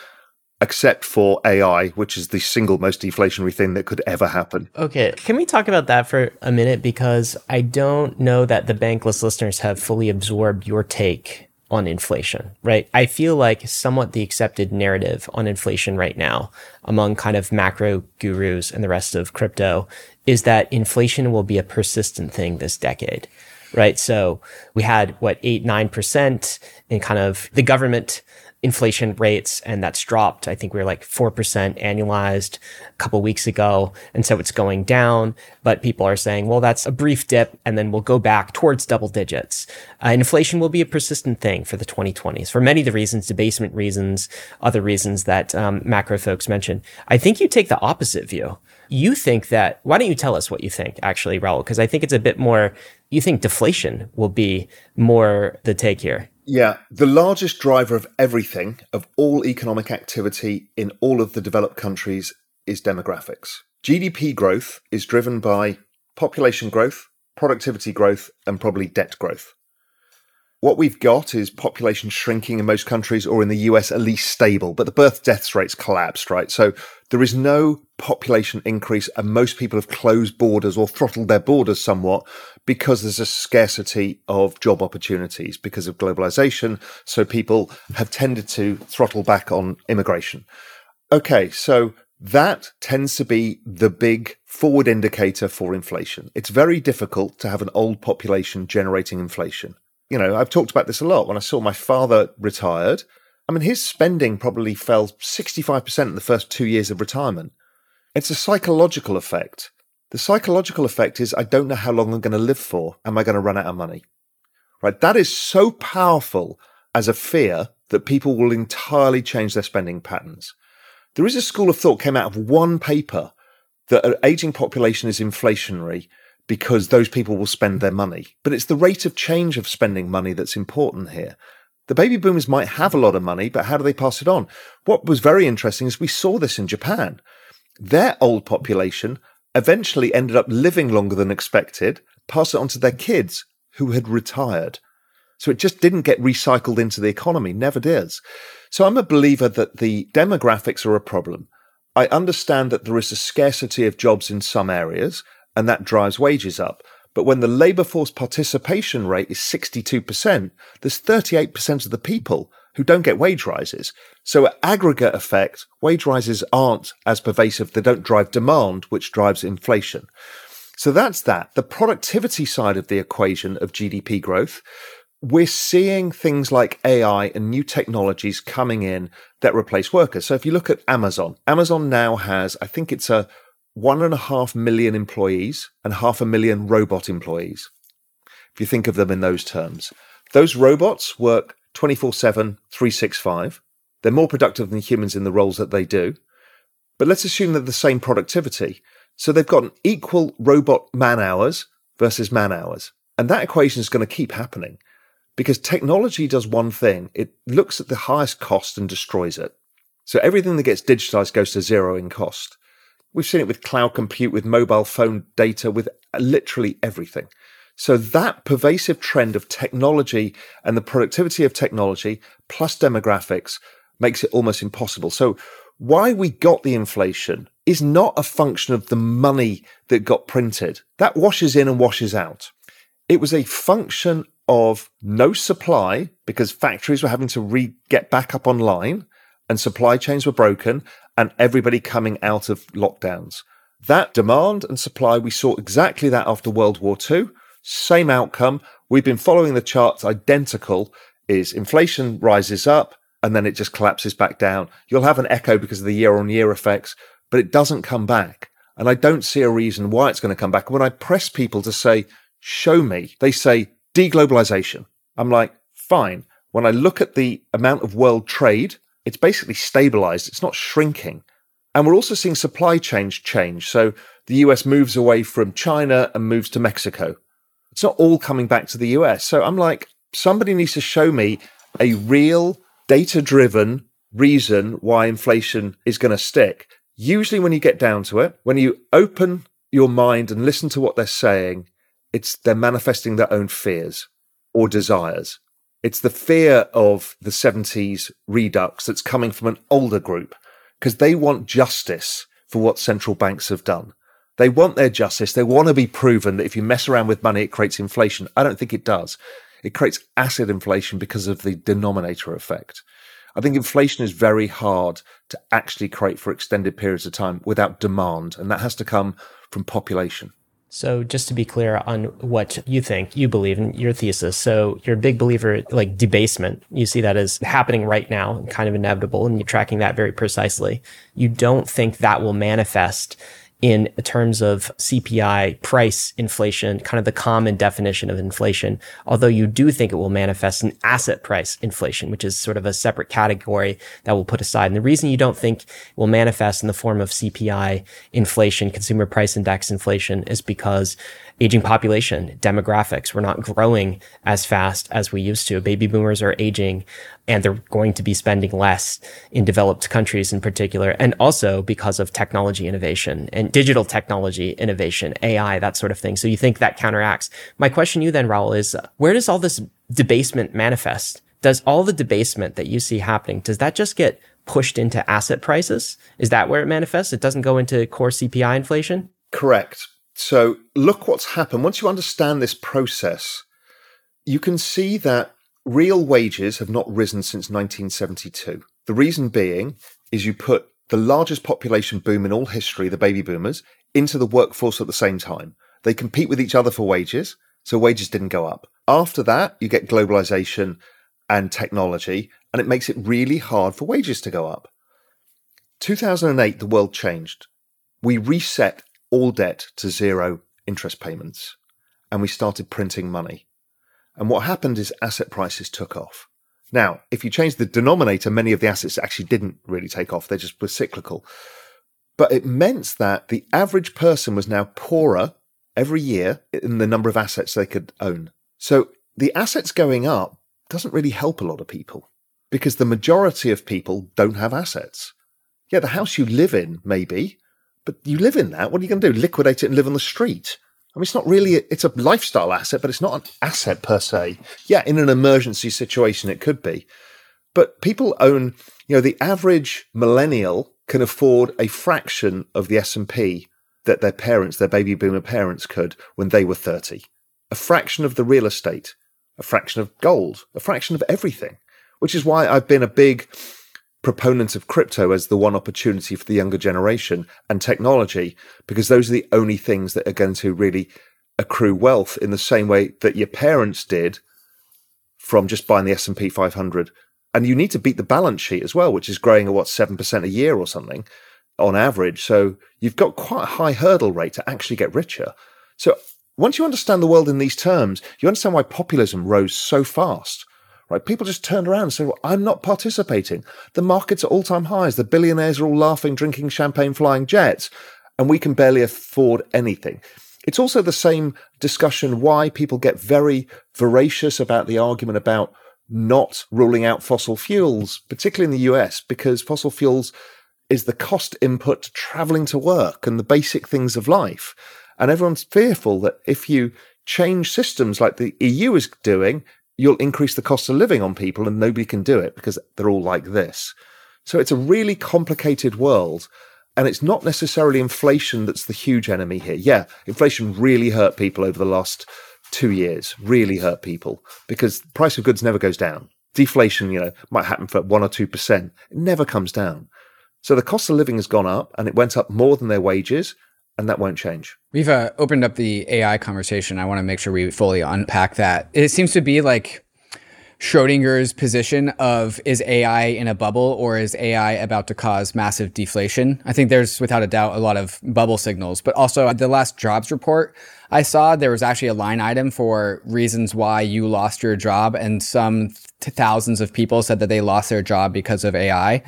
except for AI, which is the single most deflationary thing that could ever happen. Okay. Can we talk about that for a minute? Because I don't know that the bankless listeners have fully absorbed your take on inflation, right? I feel like somewhat the accepted narrative on inflation right now among kind of macro gurus and the rest of crypto is that inflation will be a persistent thing this decade, right? So we had what, eight, 9% in kind of the government inflation rates, and that's dropped. I think we are like 4% annualized a couple weeks ago. And so it's going down, but people are saying, well, that's a brief dip, and then we'll go back towards double digits. Uh, inflation will be a persistent thing for the 2020s for many of the reasons, debasement reasons, other reasons that um, macro folks mentioned. I think you take the opposite view. You think that, why don't you tell us what you think, actually, Raoul? Because I think it's a bit more, you think deflation will be more the take here. Yeah, the largest driver of everything, of all economic activity in all of the developed countries, is demographics. GDP growth is driven by population growth, productivity growth, and probably debt growth. What we've got is population shrinking in most countries, or in the US, at least stable, but the birth deaths rates collapsed, right? So there is no population increase, and most people have closed borders or throttled their borders somewhat because there's a scarcity of job opportunities because of globalization. So people have tended to throttle back on immigration. Okay, so that tends to be the big forward indicator for inflation. It's very difficult to have an old population generating inflation you know, I've talked about this a lot. When I saw my father retired, I mean, his spending probably fell 65% in the first two years of retirement. It's a psychological effect. The psychological effect is I don't know how long I'm going to live for. Am I going to run out of money? Right? That is so powerful as a fear that people will entirely change their spending patterns. There is a school of thought came out of one paper that an aging population is inflationary because those people will spend their money. But it's the rate of change of spending money that's important here. The baby boomers might have a lot of money, but how do they pass it on? What was very interesting is we saw this in Japan. Their old population eventually ended up living longer than expected, pass it on to their kids who had retired. So it just didn't get recycled into the economy, never does. So I'm a believer that the demographics are a problem. I understand that there is a scarcity of jobs in some areas, and that drives wages up. But when the labour force participation rate is 62%, there's 38% of the people who don't get wage rises. So, at aggregate effect, wage rises aren't as pervasive. They don't drive demand, which drives inflation. So, that's that. The productivity side of the equation of GDP growth, we're seeing things like AI and new technologies coming in that replace workers. So, if you look at Amazon, Amazon now has, I think it's a one and a half million employees and half a million robot employees. If you think of them in those terms, those robots work 24 7, 365. They're more productive than humans in the roles that they do. But let's assume they're the same productivity. So they've got an equal robot man hours versus man hours. And that equation is going to keep happening because technology does one thing it looks at the highest cost and destroys it. So everything that gets digitized goes to zero in cost. We've seen it with cloud compute, with mobile phone data, with literally everything. So that pervasive trend of technology and the productivity of technology plus demographics makes it almost impossible. So why we got the inflation is not a function of the money that got printed. That washes in and washes out. It was a function of no supply because factories were having to re get back up online and supply chains were broken and everybody coming out of lockdowns. That demand and supply, we saw exactly that after World War II. Same outcome. We've been following the charts identical is inflation rises up and then it just collapses back down. You'll have an echo because of the year on year effects, but it doesn't come back. And I don't see a reason why it's going to come back. When I press people to say, show me, they say deglobalization. I'm like, fine. When I look at the amount of world trade it's basically stabilized. It's not shrinking. And we're also seeing supply chains change. So the US moves away from China and moves to Mexico. It's not all coming back to the US. So I'm like, somebody needs to show me a real data driven reason why inflation is going to stick. Usually, when you get down to it, when you open your mind and listen to what they're saying, it's they're manifesting their own fears or desires. It's the fear of the 70s redux that's coming from an older group. because they want justice for what central banks have done. They want their justice. They want to be proven that if you mess around with money, it creates inflation. I don't think it does. It creates asset inflation because of the denominator effect. I think inflation is very hard to actually create for extended periods of time without demand, and that has to come from population. So just to be clear on what you think, you believe in your thesis. So you're a big believer like debasement. You see that as happening right now, and kind of inevitable, and you're tracking that very precisely. You don't think that will manifest in terms of CPI price inflation, kind of the common definition of inflation, although you do think it will manifest in asset price inflation, which is sort of a separate category that we'll put aside. And the reason you don't think it will manifest in the form of CPI inflation, consumer price index inflation, is because aging population, demographics, we're not growing as fast as we used to. Baby boomers are aging and they're going to be spending less in developed countries in particular. And also because of technology innovation and digital technology innovation, AI, that sort of thing. So you think that counteracts. My question to you then, Raoul, is where does all this debasement manifest? Does all the debasement that you see happening, does that just get pushed into asset prices? Is that where it manifests? It doesn't go into core CPI inflation? Correct. So look what's happened. Once you understand this process, you can see that real wages have not risen since 1972. The reason being is you put the largest population boom in all history, the baby boomers, into the workforce at the same time. They compete with each other for wages, so wages didn't go up. After that, you get globalization and technology, and it makes it really hard for wages to go up. 2008, the world changed. We reset all debt to zero interest payments, and we started printing money. And what happened is asset prices took off. Now, if you change the denominator, many of the assets actually didn't really take off. They just were cyclical. But it meant that the average person was now poorer every year in the number of assets they could own. So the assets going up doesn't really help a lot of people because the majority of people don't have assets. Yeah, the house you live in, maybe, but you live in that. What are you going to do? Liquidate it and live on the street? I mean, it's not really, it's a lifestyle asset, but it's not an asset per se. Yeah, in an emergency situation, it could be. But people own, you know, the average millennial can afford a fraction of the S&P that their parents, their baby boomer parents could when they were 30. A fraction of the real estate, a fraction of gold, a fraction of everything, which is why I've been a big proponent of crypto as the one opportunity for the younger generation and technology, because those are the only things that are going to really accrue wealth in the same way that your parents did from just buying the S&P 500. And you need to beat the balance sheet as well, which is growing at what, 7% a year or something on average. So you've got quite a high hurdle rate to actually get richer. So once you understand the world in these terms, you understand why populism rose so fast Right? People just turned around and said, well, I'm not participating. The market's at all time highs. The billionaires are all laughing, drinking champagne, flying jets, and we can barely afford anything. It's also the same discussion why people get very voracious about the argument about not ruling out fossil fuels, particularly in the US, because fossil fuels is the cost input to traveling to work and the basic things of life. And everyone's fearful that if you change systems like the EU is doing, you'll increase the cost of living on people and nobody can do it because they're all like this. So it's a really complicated world. And it's not necessarily inflation that's the huge enemy here. Yeah, inflation really hurt people over the last two years, really hurt people because the price of goods never goes down. Deflation, you know, might happen for one or 2%. It never comes down. So the cost of living has gone up and it went up more than their wages and that won't change. We've uh, opened up the AI conversation. I want to make sure we fully unpack that. It seems to be like Schrodinger's position of is AI in a bubble or is AI about to cause massive deflation? I think there's without a doubt a lot of bubble signals, but also the last jobs report I saw there was actually a line item for reasons why you lost your job and some thousands of people said that they lost their job because of AI.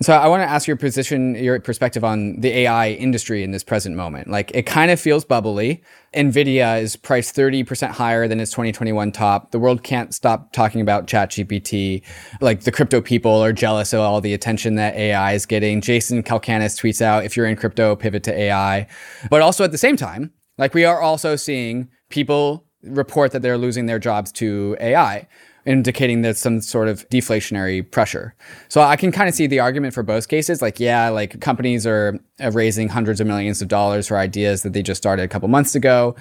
So I want to ask your position, your perspective on the AI industry in this present moment. Like it kind of feels bubbly. Nvidia is priced 30% higher than its 2021 top. The world can't stop talking about ChatGPT. Like the crypto people are jealous of all the attention that AI is getting. Jason Calacanis tweets out, if you're in crypto, pivot to AI. But also at the same time, like we are also seeing people report that they're losing their jobs to AI indicating there's some sort of deflationary pressure. So I can kind of see the argument for both cases. Like, yeah, like companies are raising hundreds of millions of dollars for ideas that they just started a couple months ago.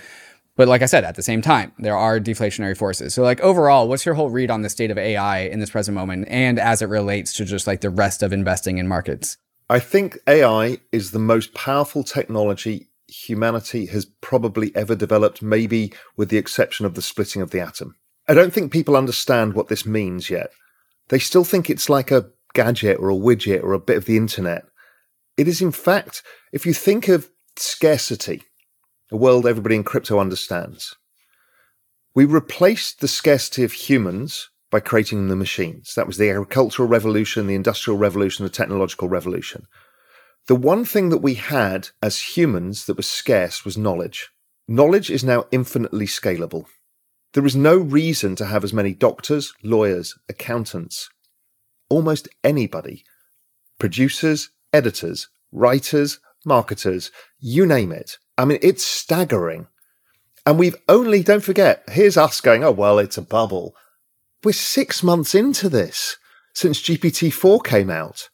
But like I said, at the same time, there are deflationary forces. So like overall, what's your whole read on the state of AI in this present moment and as it relates to just like the rest of investing in markets? I think AI is the most powerful technology humanity has probably ever developed, maybe with the exception of the splitting of the atom. I don't think people understand what this means yet. They still think it's like a gadget or a widget or a bit of the internet. It is, in fact, if you think of scarcity, a world everybody in crypto understands, we replaced the scarcity of humans by creating the machines. That was the agricultural revolution, the industrial revolution, the technological revolution. The one thing that we had as humans that was scarce was knowledge. Knowledge is now infinitely scalable. There is no reason to have as many doctors, lawyers, accountants, almost anybody, producers, editors, writers, marketers, you name it. I mean, it's staggering. And we've only, don't forget, here's us going, oh, well, it's a bubble. We're six months into this since GPT 4 came out.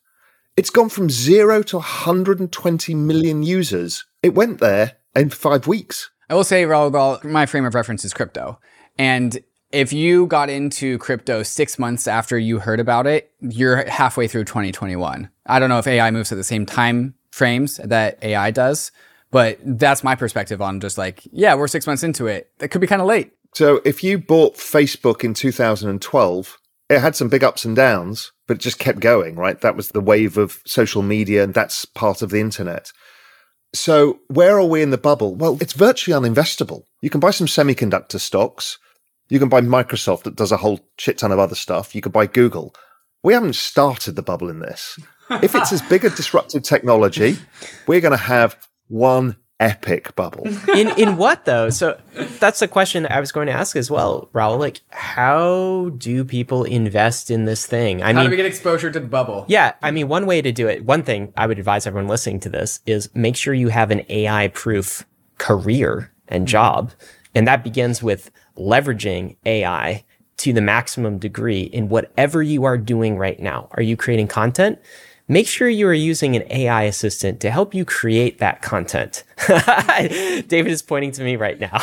It's gone from zero to 120 million users. It went there in five weeks. I will say, Raoul, my frame of reference is crypto. And if you got into crypto six months after you heard about it, you're halfway through 2021. I don't know if AI moves at the same time frames that AI does, but that's my perspective on just like, yeah, we're six months into it. That could be kind of late. So if you bought Facebook in 2012, it had some big ups and downs, but it just kept going, right? That was the wave of social media, and that's part of the internet. So, where are we in the bubble? Well, it's virtually uninvestable. You can buy some semiconductor stocks. You can buy Microsoft that does a whole shit ton of other stuff. You could buy Google. We haven't started the bubble in this. if it's as big a disruptive technology, we're going to have one epic bubble. in in what though? So that's the question I was going to ask as well, Raoul. Like, how do people invest in this thing? I mean, how mean, do we get exposure to the bubble? Yeah, I mean, one way to do it. One thing I would advise everyone listening to this is make sure you have an AI proof career and job, and that begins with leveraging AI to the maximum degree in whatever you are doing right now. Are you creating content? Make sure you are using an AI assistant to help you create that content. David is pointing to me right now.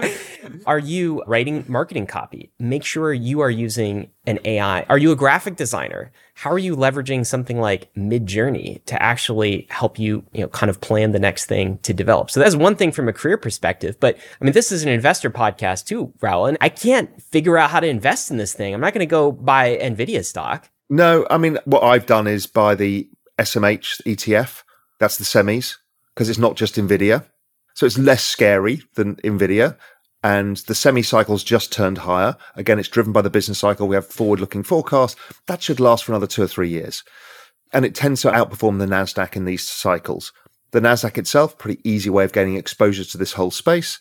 are you writing marketing copy? Make sure you are using an AI. Are you a graphic designer? How are you leveraging something like Midjourney to actually help you, you know, kind of plan the next thing to develop? So that's one thing from a career perspective. But I mean, this is an investor podcast too, Raoul, and I can't figure out how to invest in this thing. I'm not going to go buy Nvidia stock. No, I mean, what I've done is buy the SMH ETF. That's the semis because it's not just NVIDIA. So it's less scary than NVIDIA. And the semi cycle's just turned higher. Again, it's driven by the business cycle. We have forward looking forecasts. That should last for another two or three years. And it tends to outperform the NASDAQ in these cycles. The NASDAQ itself, pretty easy way of gaining exposure to this whole space.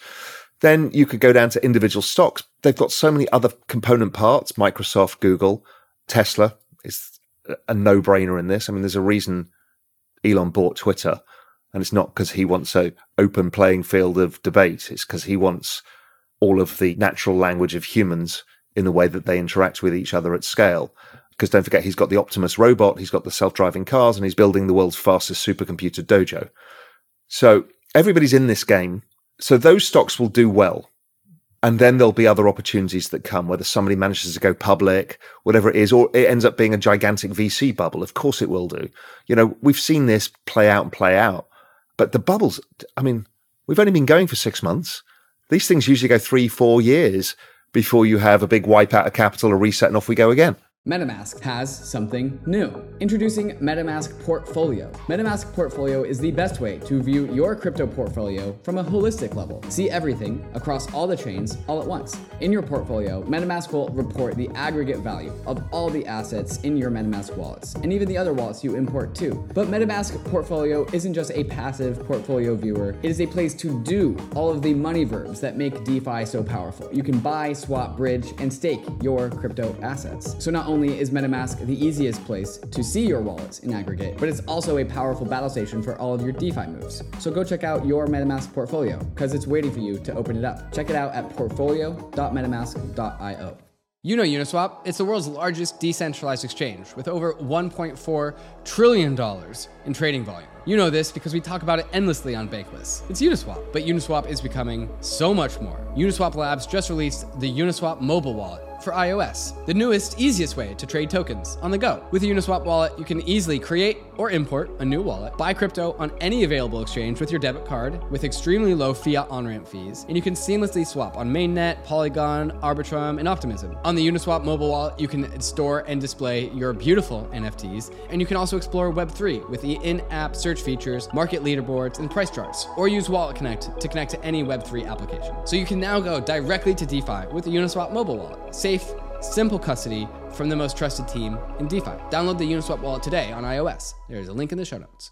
Then you could go down to individual stocks. They've got so many other component parts Microsoft, Google, Tesla, is a no brainer in this. I mean, there's a reason Elon bought Twitter, and it's not because he wants a open playing field of debate. It's because he wants all of the natural language of humans in the way that they interact with each other at scale. Because don't forget, he's got the Optimus robot, he's got the self driving cars, and he's building the world's fastest supercomputer dojo. So everybody's in this game. So those stocks will do well and then there'll be other opportunities that come, whether somebody manages to go public, whatever it is, or it ends up being a gigantic VC bubble. Of course it will do. You know, we've seen this play out and play out. But the bubbles, I mean, we've only been going for six months. These things usually go three, four years before you have a big wipe out of capital, a reset, and off we go again. MetaMask has something new. Introducing MetaMask Portfolio. MetaMask Portfolio is the best way to view your crypto portfolio from a holistic level. See everything across all the chains all at once. In your portfolio, MetaMask will report the aggregate value of all the assets in your MetaMask wallets and even the other wallets you import too. But MetaMask Portfolio isn't just a passive portfolio viewer, it is a place to do all of the money verbs that make DeFi so powerful. You can buy, swap, bridge, and stake your crypto assets. So not only only is MetaMask the easiest place to see your wallets in aggregate, but it's also a powerful battle station for all of your DeFi moves. So go check out your MetaMask portfolio because it's waiting for you to open it up. Check it out at portfolio.metamask.io. You know Uniswap, it's the world's largest decentralized exchange with over $1.4 trillion in trading volume. You know this because we talk about it endlessly on Bankless. It's Uniswap, but Uniswap is becoming so much more. Uniswap Labs just released the Uniswap mobile wallet for iOS, the newest, easiest way to trade tokens on the go. With a Uniswap wallet, you can easily create or import a new wallet, buy crypto on any available exchange with your debit card with extremely low fiat on ramp fees, and you can seamlessly swap on Mainnet, Polygon, Arbitrum, and Optimism. On the Uniswap mobile wallet, you can store and display your beautiful NFTs, and you can also explore Web3 with the in app search features, market leaderboards, and price charts, or use Wallet Connect to connect to any Web3 application. So you can now go directly to DeFi with the Uniswap mobile wallet. Safe, simple custody from the most trusted team in DeFi. Download the Uniswap wallet today on iOS. There's a link in the show notes.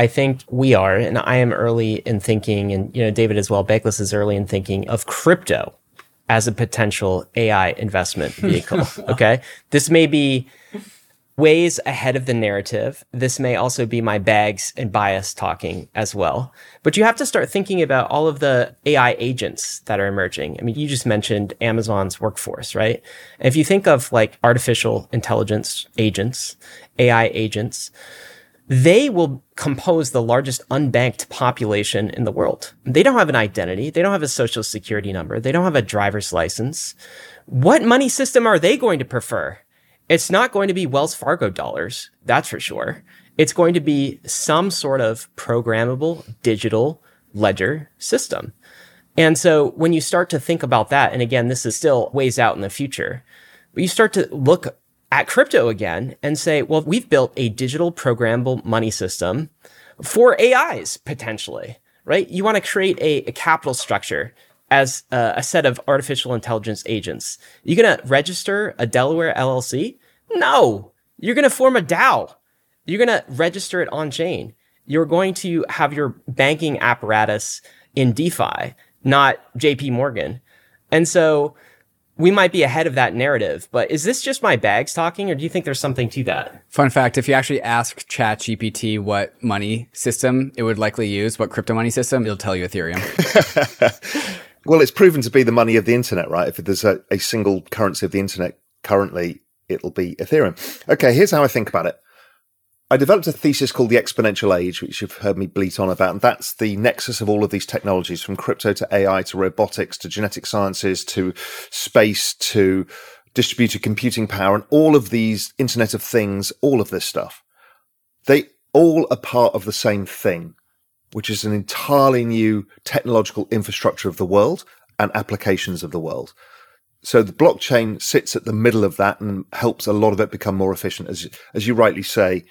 I think we are, and I am early in thinking, and you know, David as well. Bankless is early in thinking of crypto as a potential AI investment vehicle. okay, this may be ways ahead of the narrative. This may also be my bags and bias talking as well. But you have to start thinking about all of the AI agents that are emerging. I mean, you just mentioned Amazon's workforce, right? And if you think of like artificial intelligence agents, AI agents, they will compose the largest unbanked population in the world. They don't have an identity. They don't have a social security number. They don't have a driver's license. What money system are they going to prefer? It's not going to be Wells Fargo dollars. That's for sure. It's going to be some sort of programmable digital ledger system. And so when you start to think about that, and again, this is still ways out in the future, but you start to look at crypto again and say, well, we've built a digital programmable money system for AIs potentially, right? You want to create a, a capital structure as a, a, set of artificial intelligence agents. You're going to register a Delaware LLC? No, you're going to form a DAO. You're going to register it on chain. You're going to have your banking apparatus in DeFi, not JP Morgan. And so we might be ahead of that narrative, but is this just my bags talking, or do you think there's something to that? Fun fact if you actually ask ChatGPT what money system it would likely use, what crypto money system, it'll tell you Ethereum. well, it's proven to be the money of the internet, right? If there's a, a single currency of the internet currently, it'll be Ethereum. Okay, here's how I think about it. I developed a thesis called the exponential age, which you've heard me bleat on about. And that's the nexus of all of these technologies from crypto to AI to robotics to genetic sciences to space to distributed computing power and all of these Internet of Things, all of this stuff. They all are part of the same thing, which is an entirely new technological infrastructure of the world and applications of the world. So the blockchain sits at the middle of that and helps a lot of it become more efficient. As, as you rightly say,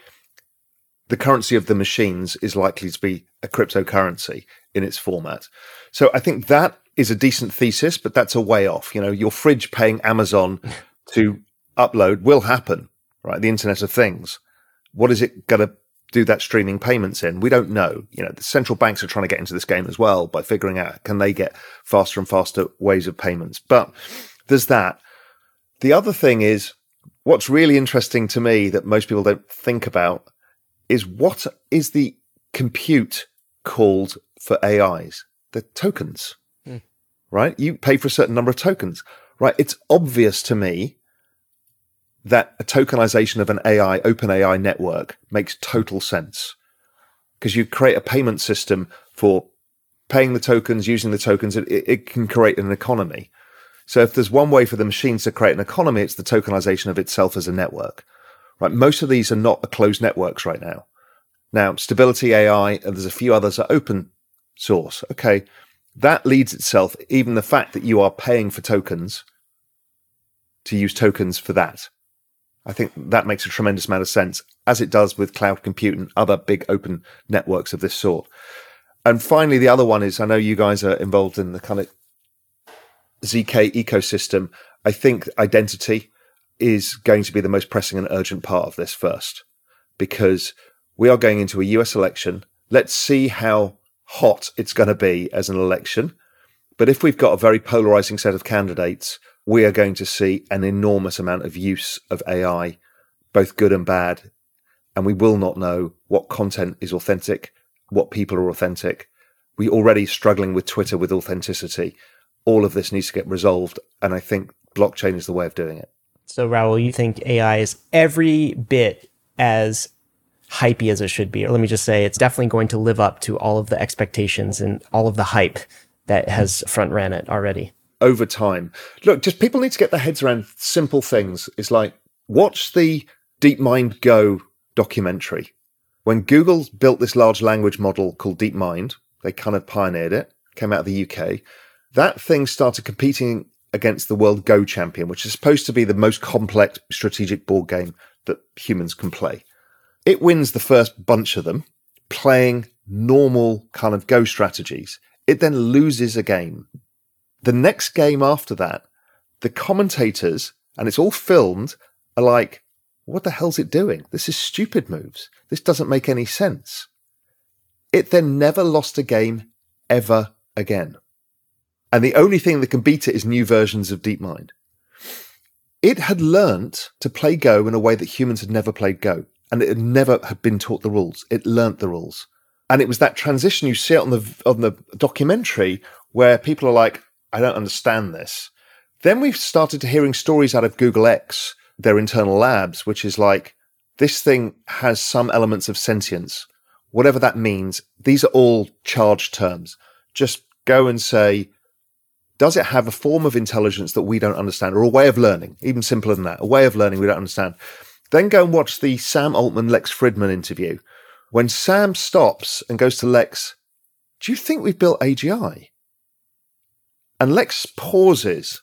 the currency of the machines is likely to be a cryptocurrency in its format. So I think that is a decent thesis, but that's a way off. You know, your fridge paying Amazon to upload will happen, right? The Internet of Things. What is it going to do that streaming payments in? We don't know. You know, the central banks are trying to get into this game as well by figuring out can they get faster and faster ways of payments. But there's that. The other thing is what's really interesting to me that most people don't think about is what is the compute called for AIs? The tokens, mm. right? You pay for a certain number of tokens, right? It's obvious to me that a tokenization of an AI, open AI network makes total sense because you create a payment system for paying the tokens, using the tokens, it, it can create an economy. So if there's one way for the machines to create an economy, it's the tokenization of itself as a network right? Most of these are not closed networks right now. Now, Stability AI, and uh, there's a few others are open source. Okay. That leads itself, even the fact that you are paying for tokens to use tokens for that. I think that makes a tremendous amount of sense, as it does with cloud compute and other big open networks of this sort. And finally, the other one is I know you guys are involved in the kind of ZK ecosystem. I think identity is going to be the most pressing and urgent part of this first, because we are going into a US election. Let's see how hot it's going to be as an election. But if we've got a very polarizing set of candidates, we are going to see an enormous amount of use of AI, both good and bad. And we will not know what content is authentic, what people are authentic. We're already struggling with Twitter with authenticity. All of this needs to get resolved. And I think blockchain is the way of doing it. So, Raoul, you think AI is every bit as hypey as it should be? Or let me just say, it's definitely going to live up to all of the expectations and all of the hype that has front ran it already. Over time. Look, just people need to get their heads around simple things. It's like, watch the DeepMind Go documentary. When Google built this large language model called DeepMind, they kind of pioneered it, came out of the UK. That thing started competing against the world Go champion, which is supposed to be the most complex strategic board game that humans can play. It wins the first bunch of them playing normal kind of Go strategies. It then loses a game. The next game after that, the commentators, and it's all filmed, are like, what the hell's it doing? This is stupid moves. This doesn't make any sense. It then never lost a game ever again. And the only thing that can beat it is new versions of DeepMind. It had learnt to play Go in a way that humans had never played Go and it had never had been taught the rules. It learnt the rules. And it was that transition you see on the on the documentary where people are like, I don't understand this. Then we've started to hearing stories out of Google X, their internal labs, which is like, this thing has some elements of sentience. Whatever that means, these are all charged terms. Just go and say, does it have a form of intelligence that we don't understand or a way of learning? Even simpler than that, a way of learning we don't understand. Then go and watch the Sam Altman Lex Fridman interview. When Sam stops and goes to Lex, do you think we've built AGI? And Lex pauses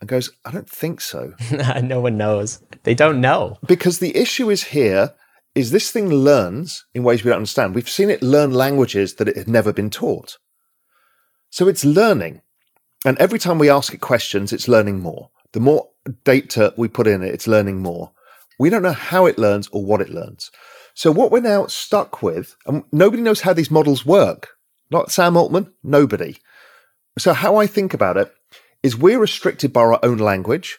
and goes, I don't think so. no one knows. They don't know. Because the issue is here is this thing learns in ways we don't understand. We've seen it learn languages that it had never been taught. So it's learning. And every time we ask it questions, it's learning more. The more data we put in it, it's learning more. We don't know how it learns or what it learns. So what we're now stuck with, and nobody knows how these models work. Not Sam Altman, nobody. So how I think about it is we're restricted by our own language.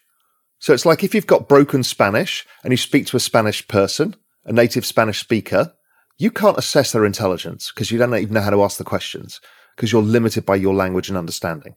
So it's like if you've got broken Spanish and you speak to a Spanish person, a native Spanish speaker, you can't assess their intelligence because you don't even know how to ask the questions because you're limited by your language and understanding.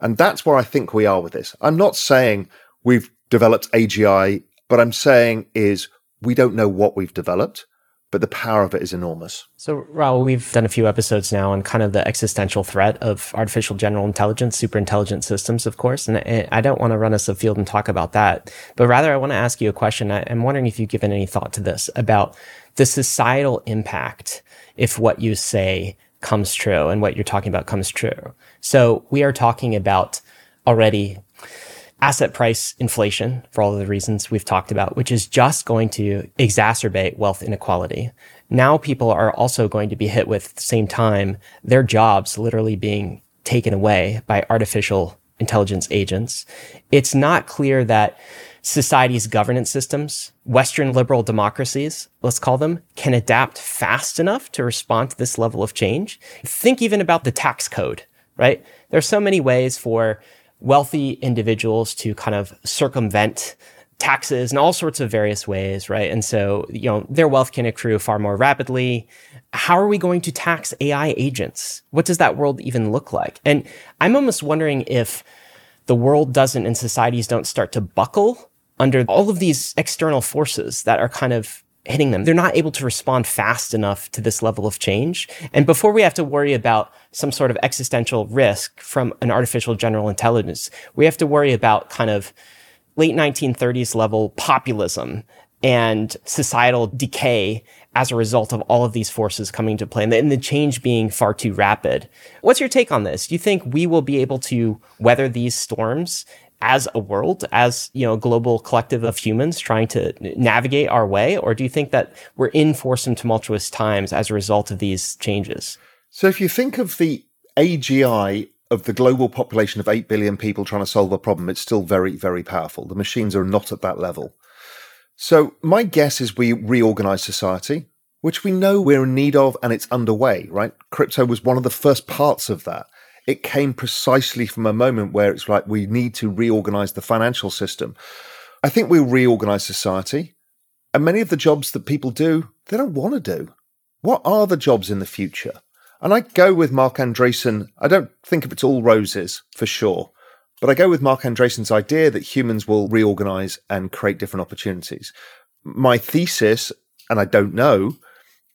And that's where I think we are with this. I'm not saying we've developed AGI, but I'm saying is we don't know what we've developed, but the power of it is enormous. So, Raoul, we've done a few episodes now on kind of the existential threat of artificial general intelligence, super intelligent systems, of course. And I don't want to run us afield and talk about that, but rather I want to ask you a question. I'm wondering if you've given any thought to this about the societal impact if what you say comes true and what you're talking about comes true. So we are talking about already asset price inflation for all of the reasons we've talked about, which is just going to exacerbate wealth inequality. Now people are also going to be hit with at the same time their jobs literally being taken away by artificial intelligence agents. It's not clear that society's governance systems, Western liberal democracies, let's call them, can adapt fast enough to respond to this level of change. Think even about the tax code, right? There are so many ways for wealthy individuals to kind of circumvent taxes in all sorts of various ways, right? And so, you know, their wealth can accrue far more rapidly. How are we going to tax AI agents? What does that world even look like? And I'm almost wondering if the world doesn't and societies don't start to buckle under all of these external forces that are kind of hitting them. They're not able to respond fast enough to this level of change. And before we have to worry about some sort of existential risk from an artificial general intelligence, we have to worry about kind of late 1930s level populism and societal decay as a result of all of these forces coming to play and the, and the, change being far too rapid. What's your take on this? Do you think we will be able to weather these storms as a world, as you know, a global collective of humans trying to navigate our way, or do you think that we're in for some tumultuous times as a result of these changes? So, if you think of the AGI of the global population of 8 billion people trying to solve a problem, it's still very, very powerful. The machines are not at that level. So, my guess is we reorganize society, which we know we're in need of and it's underway, right? Crypto was one of the first parts of that. It came precisely from a moment where it's like we need to reorganize the financial system. I think we'll reorganize society. And many of the jobs that people do, they don't want to do. What are the jobs in the future? And I go with Marc Andreessen. I don't think if it's all roses for sure. But I go with Marc Andreessen's idea that humans will reorganize and create different opportunities. My thesis, and I don't know,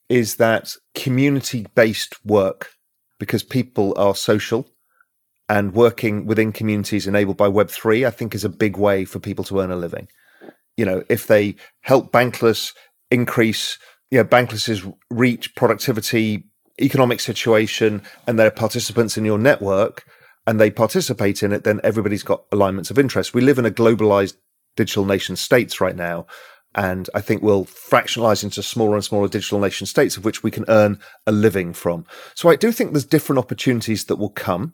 is that community based work, because people are social and working within communities enabled by Web3, I think is a big way for people to earn a living. You know, if they help Bankless increase, you know, Bankless's reach, productivity, economic situation, and they're participants in your network, and they participate in it, then everybody's got alignments of interest. We live in a globalized digital nation states right now. And I think we'll fractionalize into smaller and smaller digital nation states of which we can earn a living from. So I do think there's different opportunities that will come,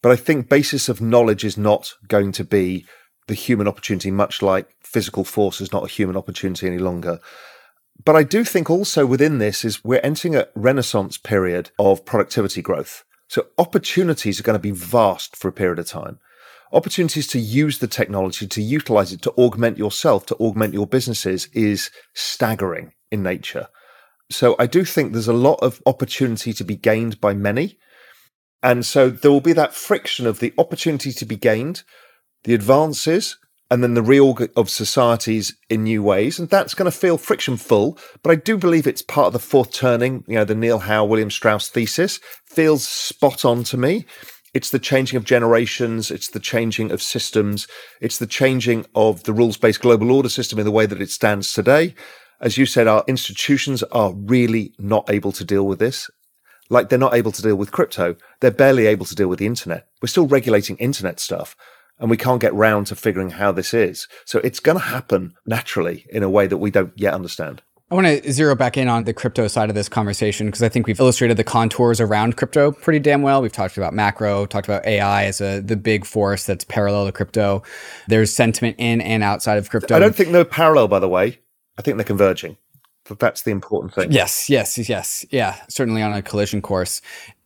but I think basis of knowledge is not going to be the human opportunity, much like physical force is not a human opportunity any longer. But I do think also within this is we're entering a renaissance period of productivity growth. So opportunities are going to be vast for a period of time. Opportunities to use the technology, to utilize it, to augment yourself, to augment your businesses is staggering in nature. So I do think there's a lot of opportunity to be gained by many. And so there will be that friction of the opportunity to be gained, the advances, and then the reorg of societies in new ways. And that's going to feel friction full. But I do believe it's part of the fourth turning, you know, the Neil Howe, William Strauss thesis feels spot on to me. It's the changing of generations. It's the changing of systems. It's the changing of the rules based global order system in the way that it stands today. As you said, our institutions are really not able to deal with this. Like they're not able to deal with crypto. They're barely able to deal with the internet. We're still regulating internet stuff and we can't get round to figuring how this is. So it's going to happen naturally in a way that we don't yet understand. I want to zero back in on the crypto side of this conversation because I think we've illustrated the contours around crypto pretty damn well. We've talked about macro, talked about AI as a the big force that's parallel to crypto. There's sentiment in and outside of crypto. I don't think they're parallel, by the way. I think they're converging. That's the important thing. Yes, yes, yes. Yeah, certainly on a collision course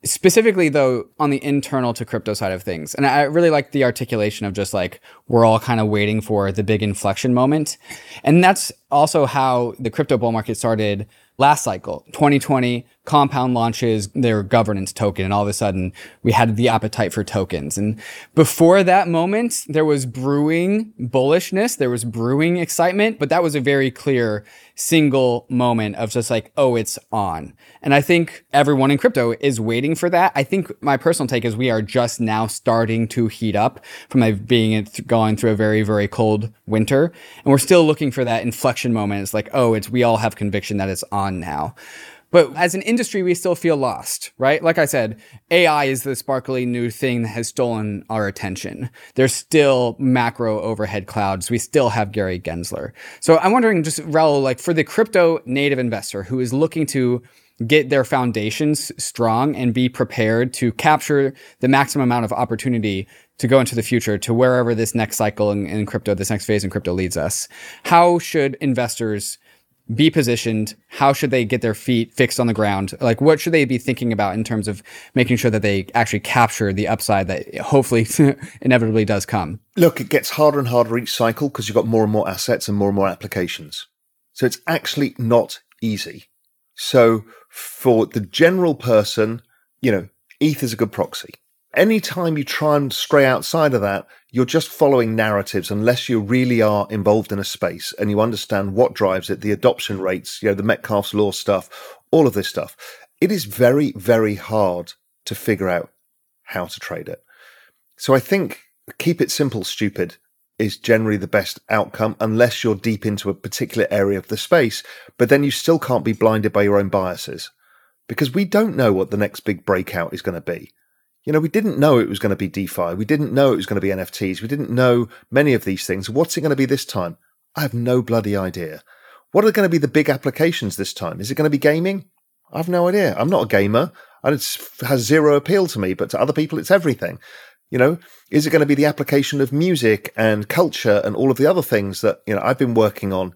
specifically though on the internal to crypto side of things. And i really like the articulation of just like we're all kind of waiting for the big inflection moment. And that's also how the crypto bull market started last cycle 2020 compound launches their governance token and all of a sudden we had the appetite for tokens. And before that moment there was brewing bullishness there was brewing excitement but that was a very clear single moment of just like oh it's on. And i think everyone in crypto is waiting for that. I think my personal take is we are just now starting to heat up from being going through a very very cold winter. And we're still looking for that inflection moment. It's like oh it's we all have conviction that it's on now but as an industry, we still feel lost, right? Like I said, AI is the sparkly new thing that has stolen our attention. There's still macro overhead clouds. We still have Gary Gensler. So I'm wondering just Raoul, like for the crypto native investor who is looking to get their foundations strong and be prepared to capture the maximum amount of opportunity to go into the future to wherever this next cycle in, in crypto, this next phase in crypto leads us. How should investors be positioned? How should they get their feet fixed on the ground? Like, what should they be thinking about in terms of making sure that they actually capture the upside that hopefully inevitably does come? Look, it gets harder and harder each cycle because you've got more and more assets and more and more applications. So it's actually not easy. So for the general person, you know, ETH is a good proxy anytime you try and stray outside of that, you're just following narratives unless you really are involved in a space and you understand what drives it, the adoption rates, you know, the Metcalfe's law stuff, all of this stuff. It is very, very hard to figure out how to trade it. So I think keep it simple, stupid. is generally the best outcome unless you're deep into a particular area of the space. But then you still can't be blinded by your own biases because we don't know what the next big breakout is going to be. You know, we didn't know it was going to be DeFi. We didn't know it was going to be NFTs. We didn't know many of these things. What's it going to be this time? I have no bloody idea. What are going to be the big applications this time? Is it going to be gaming? I have no idea. I'm not a gamer. And it has zero appeal to me, but to other people, it's everything. You know, is it going to be the application of music and culture and all of the other things that, you know, I've been working on?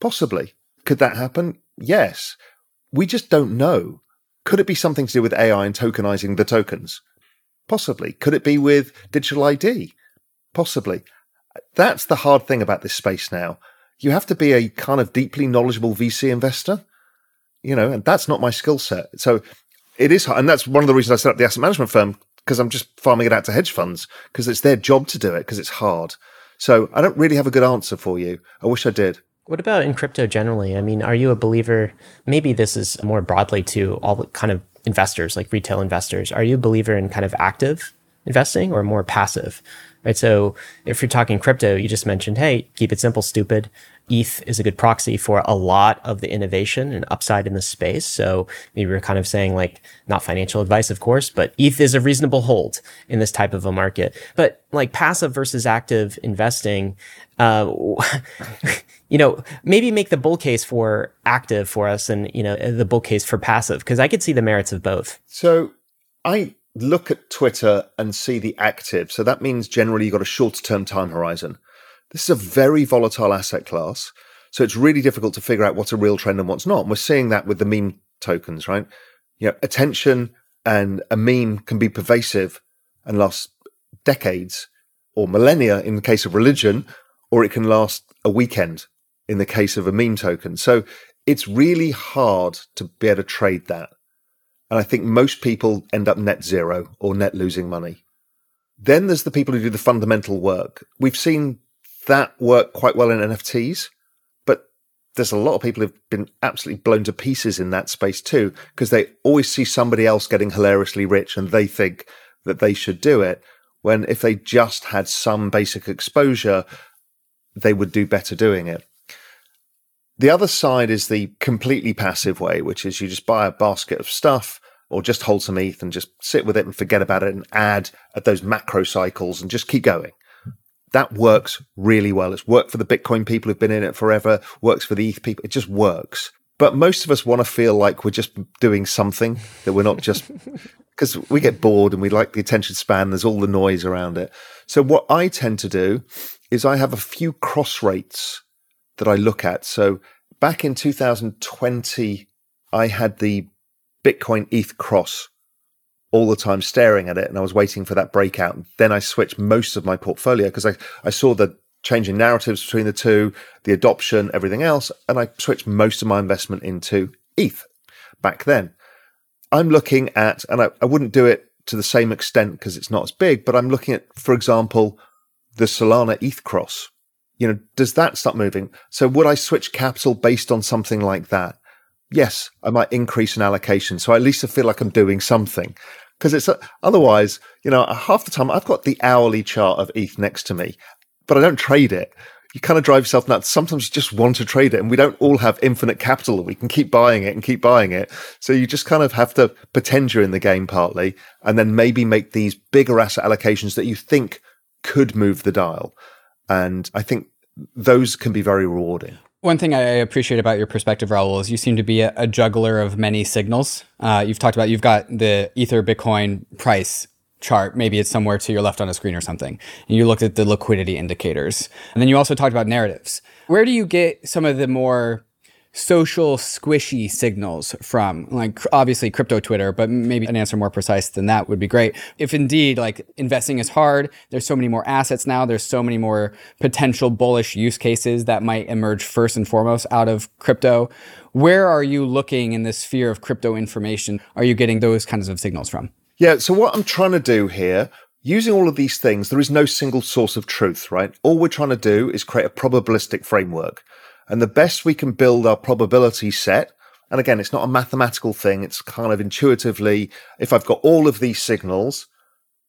Possibly. Could that happen? Yes. We just don't know. Could it be something to do with AI and tokenizing the tokens? Possibly. Could it be with digital ID? Possibly. That's the hard thing about this space now. You have to be a kind of deeply knowledgeable VC investor, you know, and that's not my skill set. So it is, hard. and that's one of the reasons I set up the asset management firm because I'm just farming it out to hedge funds because it's their job to do it because it's hard. So I don't really have a good answer for you. I wish I did. What about in crypto generally? I mean, are you a believer? Maybe this is more broadly to all kind of investors, like retail investors. Are you a believer in kind of active investing or more passive? Right. So if you're talking crypto, you just mentioned, hey, keep it simple, stupid. ETH is a good proxy for a lot of the innovation and upside in the space. So maybe we're kind of saying like not financial advice, of course, but ETH is a reasonable hold in this type of a market. But like passive versus active investing, uh, you know, maybe make the bull case for active for us and, you know, uh, the bull case for passive, because I could see the merits of both. So I look at Twitter and see the active. So that means generally you've got a shorter term time horizon. This is a very volatile asset class. So it's really difficult to figure out what's a real trend and what's not. And we're seeing that with the meme tokens, right? You know, attention and a meme can be pervasive and last decades or millennia in the case of religion, or it can last a weekend in the case of a meme token. So it's really hard to be able to trade that. And I think most people end up net zero or net losing money. Then there's the people who do the fundamental work. We've seen that work quite well in NFTs, but there's a lot of people who've been absolutely blown to pieces in that space too, because they always see somebody else getting hilariously rich and they think that they should do it. When if they just had some basic exposure, they would do better doing it. The other side is the completely passive way, which is you just buy a basket of stuff or just hold some ETH and just sit with it and forget about it and add at those macro cycles and just keep going that works really well. It's worked for the Bitcoin people who've been in it forever, works for the ETH people. It just works. But most of us want to feel like we're just doing something, that we're not just because we get bored and we like the attention span. There's all the noise around it. So what I tend to do is I have a few cross rates that I look at. So back in 2020, I had the Bitcoin ETH cross all the time staring at it and I was waiting for that breakout. Then I switched most of my portfolio because I, I saw the changing narratives between the two, the adoption, everything else. And I switched most of my investment into ETH back then. I'm looking at, and I, I wouldn't do it to the same extent because it's not as big, but I'm looking at, for example, the Solana ETH cross. You know, does that start moving? So would I switch capital based on something like that? Yes, I might increase an allocation. So at least I feel like I'm doing something because it's uh, otherwise, you know, half the time I've got the hourly chart of ETH next to me, but I don't trade it. You kind of drive yourself nuts. Sometimes you just want to trade it, and we don't all have infinite capital. That we can keep buying it and keep buying it. So you just kind of have to pretend you're in the game partly, and then maybe make these bigger asset allocations that you think could move the dial. And I think those can be very rewarding. One thing I appreciate about your perspective, Raoul, is you seem to be a, a juggler of many signals. Uh, you've talked about you've got the Ether Bitcoin price chart. Maybe it's somewhere to your left on a screen or something. And you looked at the liquidity indicators. And then you also talked about narratives. Where do you get some of the more social squishy signals from like obviously crypto twitter but maybe an answer more precise than that would be great. If indeed like investing is hard there's so many more assets now there's so many more potential bullish use cases that might emerge first and foremost out of crypto. Where are you looking in the sphere of crypto information? Are you getting those kinds of signals from? Yeah so what i'm trying to do here using all of these things there is no single source of truth right? All we're trying to do is create a probabilistic framework and the best we can build our probability set, and again, it's not a mathematical thing, it's kind of intuitively, if I've got all of these signals,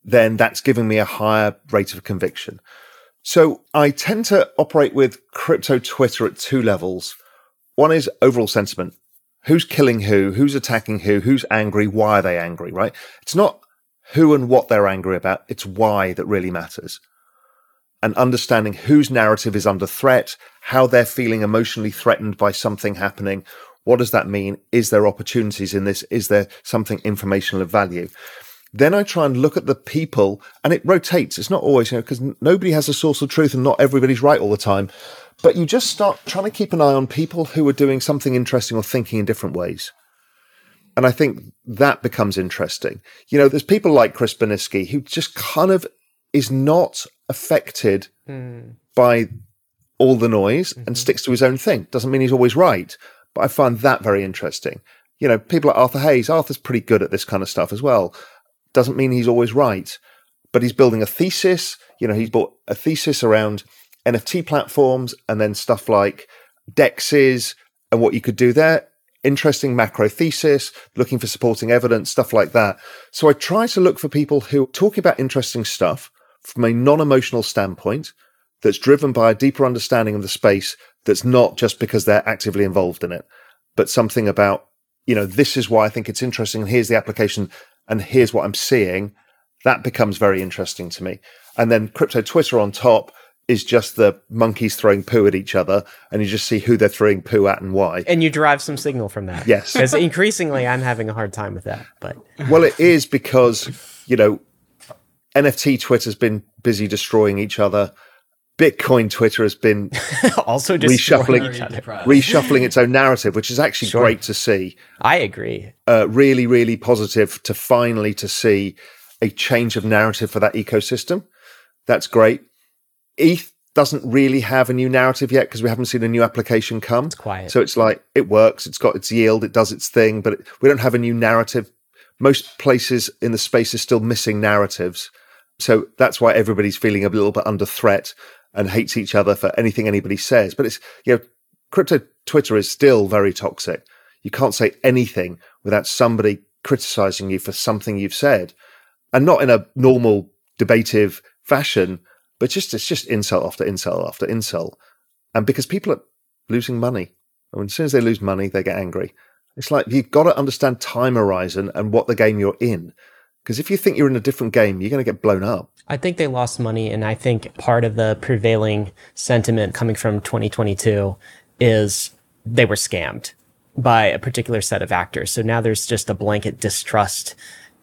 then that's giving me a higher rate of conviction. So I tend to operate with crypto Twitter at two levels. One is overall sentiment. Who's killing who? Who's attacking who? Who's angry? Why are they angry? Right? It's not who and what they're angry about. It's why that really matters. And understanding whose narrative is under threat, how they're feeling emotionally threatened by something happening. What does that mean? Is there opportunities in this? Is there something informational of value? Then I try and look at the people and it rotates. It's not always, you know, because nobody has a source of truth and not everybody's right all the time. But you just start trying to keep an eye on people who are doing something interesting or thinking in different ways. And I think that becomes interesting. You know, there's people like Chris Burniske who just kind of is not affected mm. by all the noise mm-hmm. and sticks to his own thing. Doesn't mean he's always right, but I find that very interesting. You know, people like Arthur Hayes, Arthur's pretty good at this kind of stuff as well. Doesn't mean he's always right, but he's building a thesis. You know, he's bought a thesis around NFT platforms and then stuff like dexes and what you could do there. Interesting macro thesis, looking for supporting evidence, stuff like that. So I try to look for people who talk about interesting stuff from a non emotional standpoint that's driven by a deeper understanding of the space that's not just because they're actively involved in it, but something about, you know, this is why I think it's interesting and here's the application and here's what I'm seeing. That becomes very interesting to me. And then crypto Twitter on top is just the monkeys throwing poo at each other, and you just see who they're throwing poo at and why. And you derive some signal from that. Yes. Because increasingly I'm having a hard time with that. But Well, it is because, you know, NFT Twitter's been busy destroying each other. Bitcoin Twitter has been also reshuffling, reshuffling its own narrative, which is actually sure. great to see. I agree. Uh, really, really positive to finally to see a change of narrative for that ecosystem. That's great. ETH doesn't really have a new narrative yet because we haven't seen a new application come. It's quiet. So it's like it works, it's got its yield, it does its thing, but it, we don't have a new narrative. Most places in the space are still missing narratives. So that's why everybody's feeling a little bit under threat and hates each other for anything anybody says. But it's, you know, crypto Twitter is still very toxic. You can't say anything without somebody criticizing you for something you've said and not in a normal debative fashion, but just it's just insult after insult after insult. And because people are losing money, and as soon as they lose money, they get angry. It's like you've got to understand time horizon and what the game you're in. Because if you think you're in a different game, you're going to get blown up. I think they lost money. And I think part of the prevailing sentiment coming from 2022 is they were scammed by a particular set of actors. So now there's just a blanket distrust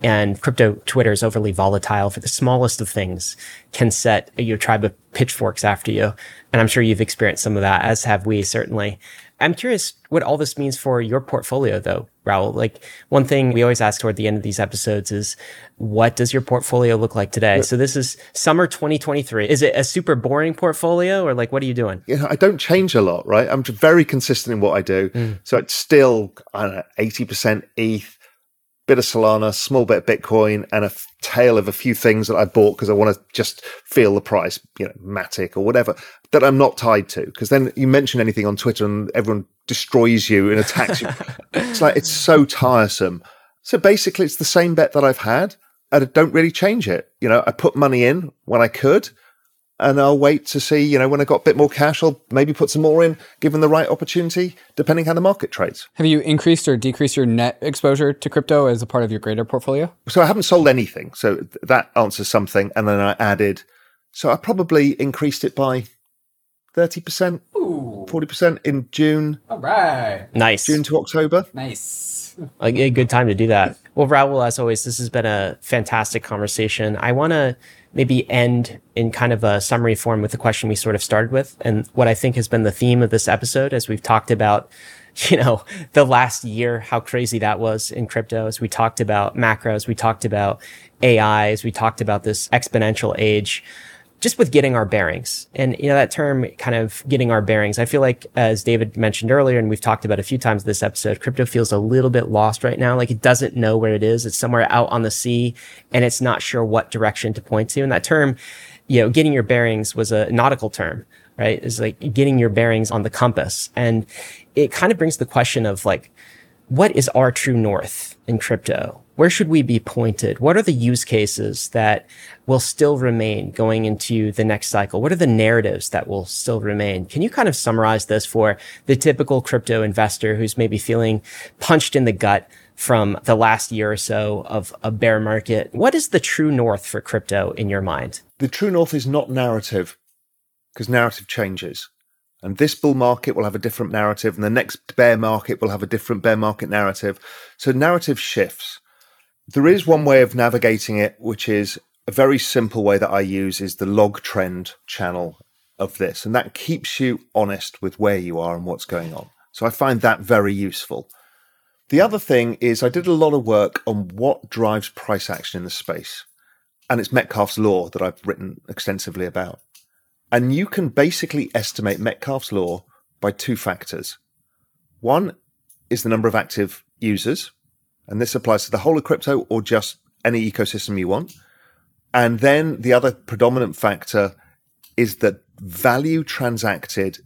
and crypto Twitter is overly volatile for the smallest of things can set your tribe of pitchforks after you. And I'm sure you've experienced some of that, as have we certainly. I'm curious what all this means for your portfolio though, Raoul. Like one thing we always ask toward the end of these episodes is what does your portfolio look like today? So this is summer 2023. Is it a super boring portfolio or like what are you doing? You know, I don't change a lot, right? I'm very consistent in what I do. Mm. So it's still, I don't know, 80% ETH, bit of Solana, small bit of Bitcoin, and a f- tail of a few things that I bought because I want to just feel the price, you know, Matic or whatever that I'm not tied to. Because then you mention anything on Twitter and everyone destroys you and attacks you. it's like it's so tiresome. So basically, it's the same bet that I've had. I don't really change it. You know, I put money in when I could and I'll wait to see, you know, when I got a bit more cash, I'll maybe put some more in, given the right opportunity, depending how the market trades. Have you increased or decreased your net exposure to crypto as a part of your greater portfolio? So I haven't sold anything. So that answers something. And then I added, so I probably increased it by 30%, Ooh. 40% in June. All right. Nice. June to October. Nice. A, a good time to do that. Well, Raoul, as always, this has been a fantastic conversation. I want to maybe end in kind of a summary form with the question we sort of started with and what I think has been the theme of this episode as we've talked about you know, the last year, how crazy that was in crypto. As we talked about macros, we talked about AI, as we talked about this exponential age just with getting our bearings. And, you know, that term kind of getting our bearings, I feel like, as David mentioned earlier, and we've talked about a few times this episode, crypto feels a little bit lost right now. Like it doesn't know where it is. It's somewhere out on the sea and it's not sure what direction to point to. And that term, you know, getting your bearings was a nautical term, right? Is like getting your bearings on the compass. And it kind of brings the question of like, what is our true north in crypto? Where should we be pointed? What are the use cases that will still remain going into the next cycle? What are the narratives that will still remain? Can you kind of summarize this for the typical crypto investor who's maybe feeling punched in the gut from the last year or so of a bear market? What is the true north for crypto in your mind? The true north is not narrative because narrative changes. And this bull market will have a different narrative, and the next bear market will have a different bear market narrative. So narrative shifts. There is one way of navigating it, which is a very simple way that I use is the log trend channel of this. And that keeps you honest with where you are and what's going on. So I find that very useful. The other thing is I did a lot of work on what drives price action in the space. And it's Metcalfe's law that I've written extensively about. And you can basically estimate Metcalfe's law by two factors. One is the number of active users, and this applies to the whole of crypto or just any ecosystem you want. And then the other predominant factor is the value transacted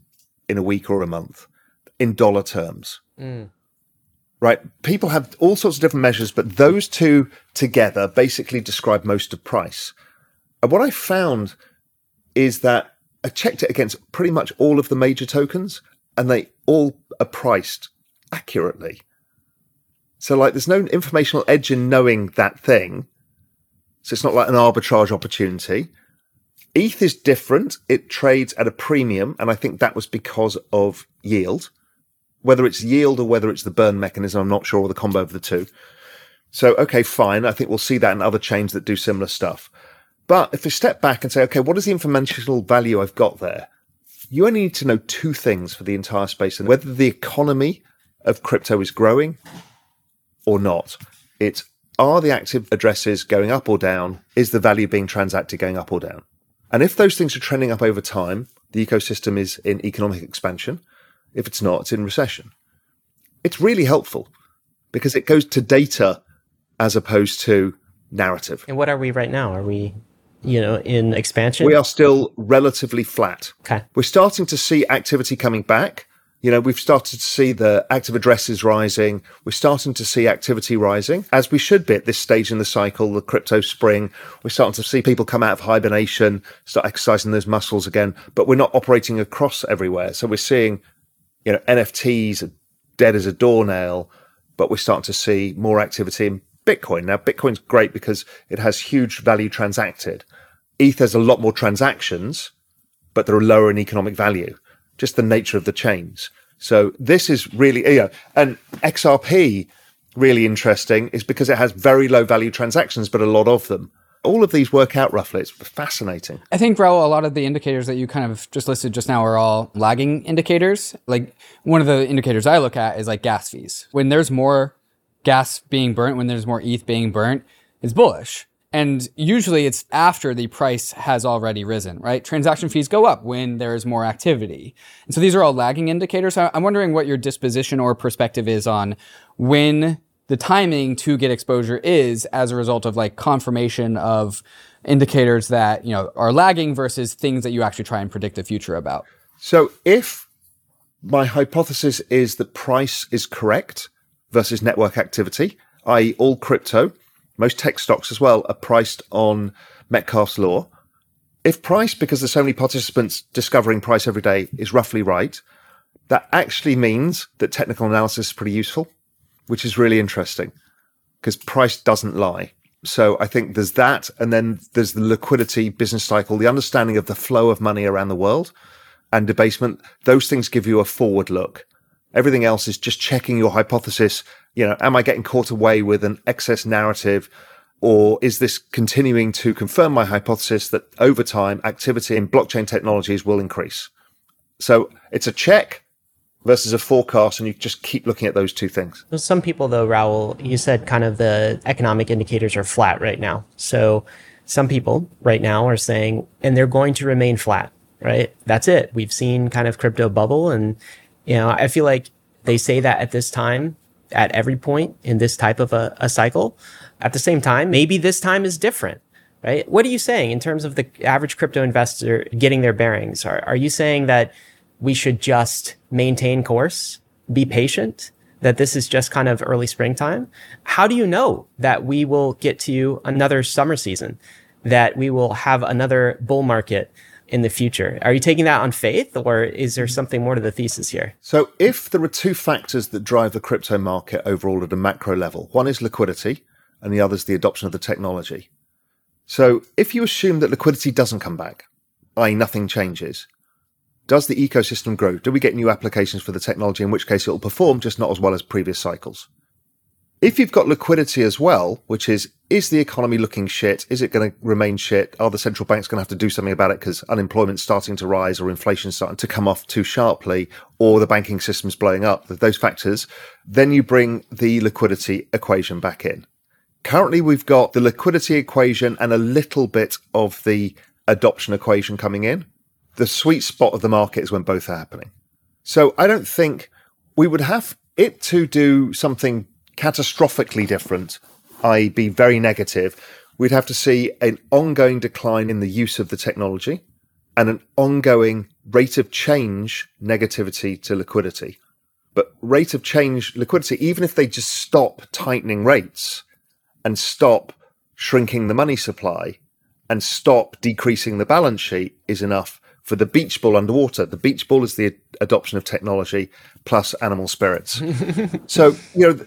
in a week or a month in dollar terms. Mm. Right? People have all sorts of different measures, but those two together basically describe most of price. And what I found is that I checked it against pretty much all of the major tokens and they all are priced accurately. So like there's no informational edge in knowing that thing. So it's not like an arbitrage opportunity. ETH is different. It trades at a premium, and I think that was because of yield. Whether it's yield or whether it's the burn mechanism, I'm not sure, or the combo of the two. So, okay, fine. I think we'll see that in other chains that do similar stuff. But if we step back and say, okay, what is the informational value I've got there? You only need to know two things for the entire space and whether the economy of crypto is growing or not. It's are the active addresses going up or down? Is the value being transacted going up or down? And if those things are trending up over time, the ecosystem is in economic expansion. If it's not, it's in recession. It's really helpful because it goes to data as opposed to narrative. And what are we right now? Are we, you know, in expansion? We are still relatively flat. Okay. We're starting to see activity coming back, you know, we've started to see the active addresses rising. We're starting to see activity rising, as we should be at this stage in the cycle, the crypto spring. We're starting to see people come out of hibernation, start exercising those muscles again, but we're not operating across everywhere. So we're seeing, you know, NFTs dead as a doornail, but we're starting to see more activity in Bitcoin. Now, Bitcoin's great because it has huge value transacted. ETH has a lot more transactions, but they're lower in economic value just the nature of the chains. So this is really, you know, and XRP really interesting is because it has very low value transactions, but a lot of them. All of these work out roughly. It's fascinating. I think, Raoul, a lot of the indicators that you kind of just listed just now are all lagging indicators. Like one of the indicators I look at is like gas fees. When there's more gas being burnt, when there's more ETH being burnt, it's bullish. And usually it's after the price has already risen, right? Transaction fees go up when there is more activity. And so these are all lagging indicators. I'm wondering what your disposition or perspective is on when the timing to get exposure is as a result of like confirmation of indicators that, you know, are lagging versus things that you actually try and predict the future about. So if my hypothesis is that price is correct versus network activity, i.e. all crypto, most tech stocks as well are priced on Metcalfe's law. If price, because there's so many participants discovering price every day, is roughly right, that actually means that technical analysis is pretty useful, which is really interesting because price doesn't lie. So I think there's that. And then there's the liquidity business cycle, the understanding of the flow of money around the world and debasement. Those things give you a forward look. Everything else is just checking your hypothesis you know, am I getting caught away with an excess narrative? Or is this continuing to confirm my hypothesis that over time activity in blockchain technologies will increase? So it's a check versus a forecast, and you just keep looking at those two things. Some people, though, Raoul, you said kind of the economic indicators are flat right now. So some people right now are saying, and they're going to remain flat, right? That's it. We've seen kind of crypto bubble. And, you know, I feel like they say that at this time at every point in this type of a, a cycle. At the same time, maybe this time is different right? What are you saying in terms of the average crypto investor getting their bearings? Are, are you saying that we should just maintain course, be patient, that this is just kind of early springtime. How do you know that we will get to another summer season, that we will have another bull market in the future? Are you taking that on faith or is there something more to the thesis here? So, if there are two factors that drive the crypto market overall at a macro level, one is liquidity and the other is the adoption of the technology. So, if you assume that liquidity doesn't come back, i.e., nothing changes, does the ecosystem grow? Do we get new applications for the technology, in which case it will perform just not as well as previous cycles? If you've got liquidity as well, which is, is the economy looking shit? Is it going to remain shit? Are the central banks going to have to do something about it because unemployment's starting to rise or inflation's starting to come off too sharply or the banking system's blowing up? Those factors. Then you bring the liquidity equation back in. Currently, we've got the liquidity equation and a little bit of the adoption equation coming in. The sweet spot of the market is when both are happening. So I don't think we would have it to do something catastrophically different, i.e., be very negative, we'd have to see an ongoing decline in the use of the technology and an ongoing rate of change negativity to liquidity. But rate of change liquidity, even if they just stop tightening rates and stop shrinking the money supply and stop decreasing the balance sheet, is enough for the beach ball underwater. The beach ball is the adoption of technology plus animal spirits. so, you know,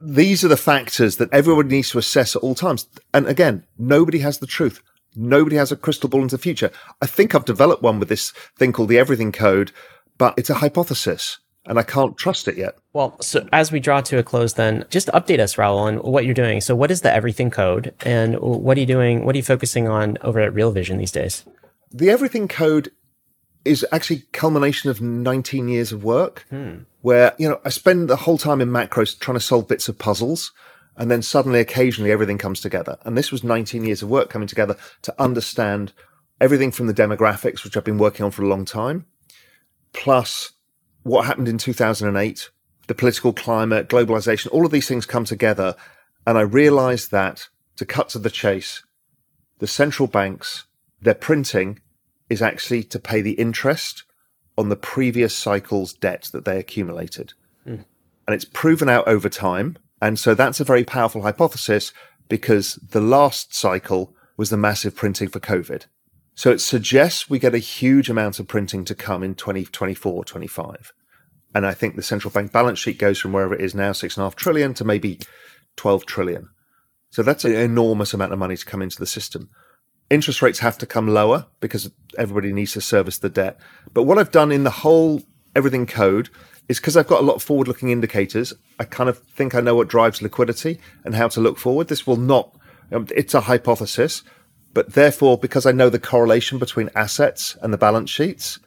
these are the factors that everyone needs to assess at all times. And again, nobody has the truth. Nobody has a crystal ball into the future. I think I've developed one with this thing called the Everything Code, but it's a hypothesis and I can't trust it yet. Well, so as we draw to a close, then just update us, Raoul, on what you're doing. So, what is the Everything Code, and what are you doing? What are you focusing on over at Real Vision these days? The Everything Code is actually culmination of 19 years of work hmm. Where, you know, I spend the whole time in macros trying to solve bits of puzzles. And then suddenly, occasionally, everything comes together. And this was 19 years of work coming together to understand everything from the demographics, which I've been working on for a long time, plus what happened in 2008, the political climate, globalization, all of these things come together. And I realized that to cut to the chase, the central banks, they're printing is actually to pay the interest on the previous cycle's debt that they accumulated. Mm. And it's proven out over time. And so that's a very powerful hypothesis because the last cycle was the massive printing for COVID. So it suggests we get a huge amount of printing to come in 2024, 25. And I think the central bank balance sheet goes from wherever it is now, six and a half trillion to maybe 12 trillion. So that's an enormous amount of money to come into the system interest rates have to come lower because everybody needs to service the debt. But what I've done in the whole everything code is because I've got a lot of forward looking indicators, I kind of think I know what drives liquidity and how to look forward. This will not, um, it's a hypothesis, but therefore, because I know the correlation between assets and the balance sheets,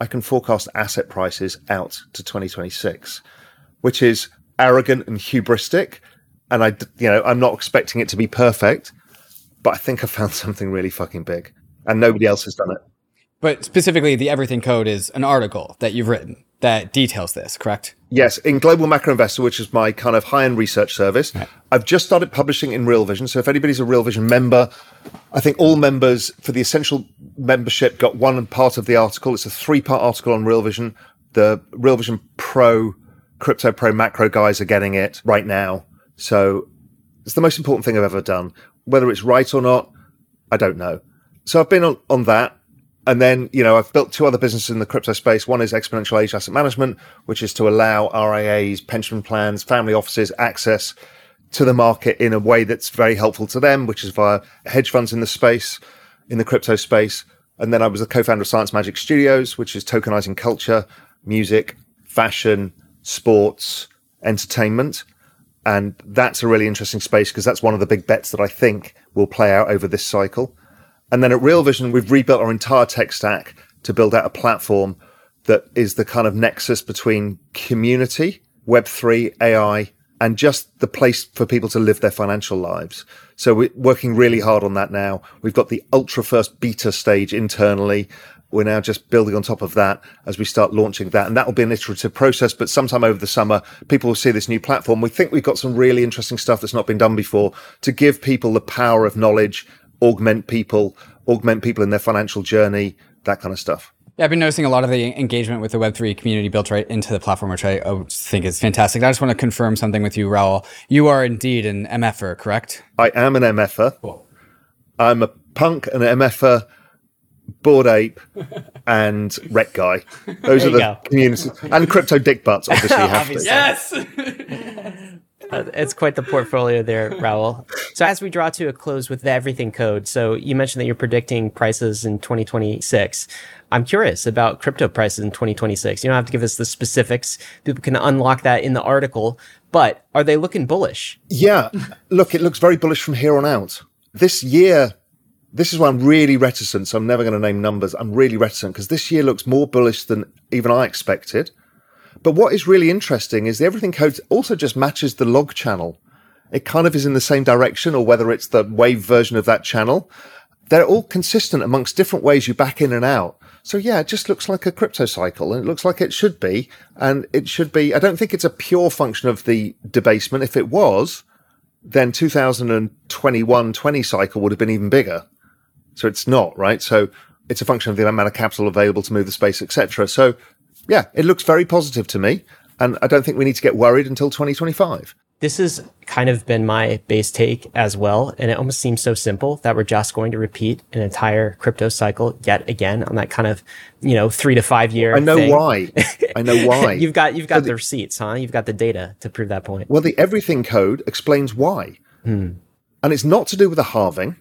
I can forecast asset prices out to 2026, which is arrogant and hubristic. And I, you know, I'm not expecting it to be perfect, but I think I found something really fucking big, and nobody else has done it. But specifically, the Everything Code is an article that you've written that details this, correct? Yes, in Global Macro Investor, which is my kind of high end research service. Right. I've just started publishing in Real Vision. So if anybody's a Real Vision member, I think all members for the essential membership got one part of the article. It's a three part article on Real Vision. The Real Vision Pro, Crypto Pro Macro guys are getting it right now. So it's the most important thing I've ever done. Whether it's right or not, I don't know. So I've been on, on that. And then, you know, I've built two other businesses in the crypto space. One is Exponential Age Asset Management, which is to allow RIAs, pension plans, family offices access to the market in a way that's very helpful to them, which is via hedge funds in the space, in the crypto space. And then I was the co-founder of Science Magic Studios, which is tokenizing culture, music, fashion, sports, entertainment. And that's a really interesting space because that's one of the big bets that I think will play out over this cycle. And then at Real Vision, we've rebuilt our entire tech stack to build out a platform that is the kind of nexus between community, Web3, AI, and just the place for people to live their financial lives. So we're working really hard on that now. We've got the ultra first beta stage internally we're now just building on top of that as we start launching that. And that will be an iterative process, but sometime over the summer, people will see this new platform. We think we've got some really interesting stuff that's not been done before to give people the power of knowledge, augment people, augment people in their financial journey, that kind of stuff. Yeah, I've been noticing a lot of the engagement with the Web3 community built right into the platform, which I think is fantastic. I just want to confirm something with you, Raoul. You are indeed an MFer, correct? I am an MFer. Cool. I'm a punk, an MFer, Bored Ape, and rec guy. Those are the go. communities. And crypto dick butts, obviously. you have to. Obviously. Yes. Uh, it's quite the portfolio there, Raoul. So as we draw to a close with the everything code, so you mentioned that you're predicting prices in 2026. I'm curious about crypto prices in 2026. You don't have to give us the specifics. People can unlock that in the article, but are they looking bullish? Yeah. Look, it looks very bullish from here on out. This year, this is why I'm really reticent. So I'm never going to name numbers. I'm really reticent because this year looks more bullish than even I expected. But what is really interesting is the everything code also just matches the log channel. It kind of is in the same direction, or whether it's the wave version of that channel. They're all consistent amongst different ways you back in and out. So yeah, it just looks like a crypto cycle and it looks like it should be. And it should be, I don't think it's a pure function of the debasement. If it was, then 2021 20 cycle would have been even bigger. So it's not, right? So it's a function of the amount of capital available to move the space, etc. So yeah, it looks very positive to me. And I don't think we need to get worried until 2025. This has kind of been my base take as well. And it almost seems so simple that we're just going to repeat an entire crypto cycle yet again on that kind of, you know, three to five year. I know thing. why. I know why. you've got you've got the- the receipts, huh? You've got the data to prove that point. Well, the everything code explains why. Hmm. And it's not to do with the halving.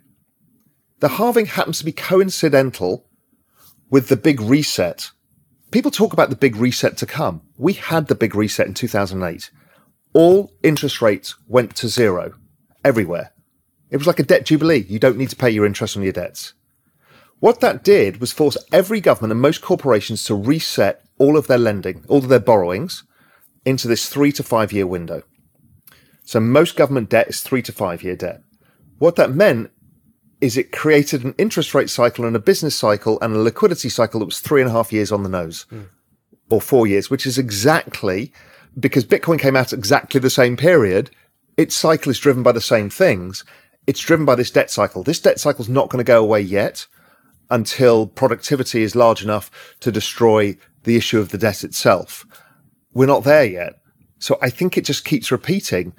The halving happens to be coincidental with the big reset. People talk about the big reset to come. We had the big reset in 2008. All interest rates went to zero everywhere. It was like a debt jubilee. You don't need to pay your interest on your debts. What that did was force every government and most corporations to reset all of their lending, all of their borrowings into this three to five year window. So most government debt is three to five year debt. What that meant is it created an interest rate cycle and a business cycle and a liquidity cycle that was three and a half years on the nose hmm. or four years, which is exactly because Bitcoin came out exactly the same period. Its cycle is driven by the same things. It's driven by this debt cycle. This debt cycle is not going to go away yet until productivity is large enough to destroy the issue of the debt itself. We're not there yet. So I think it just keeps repeating.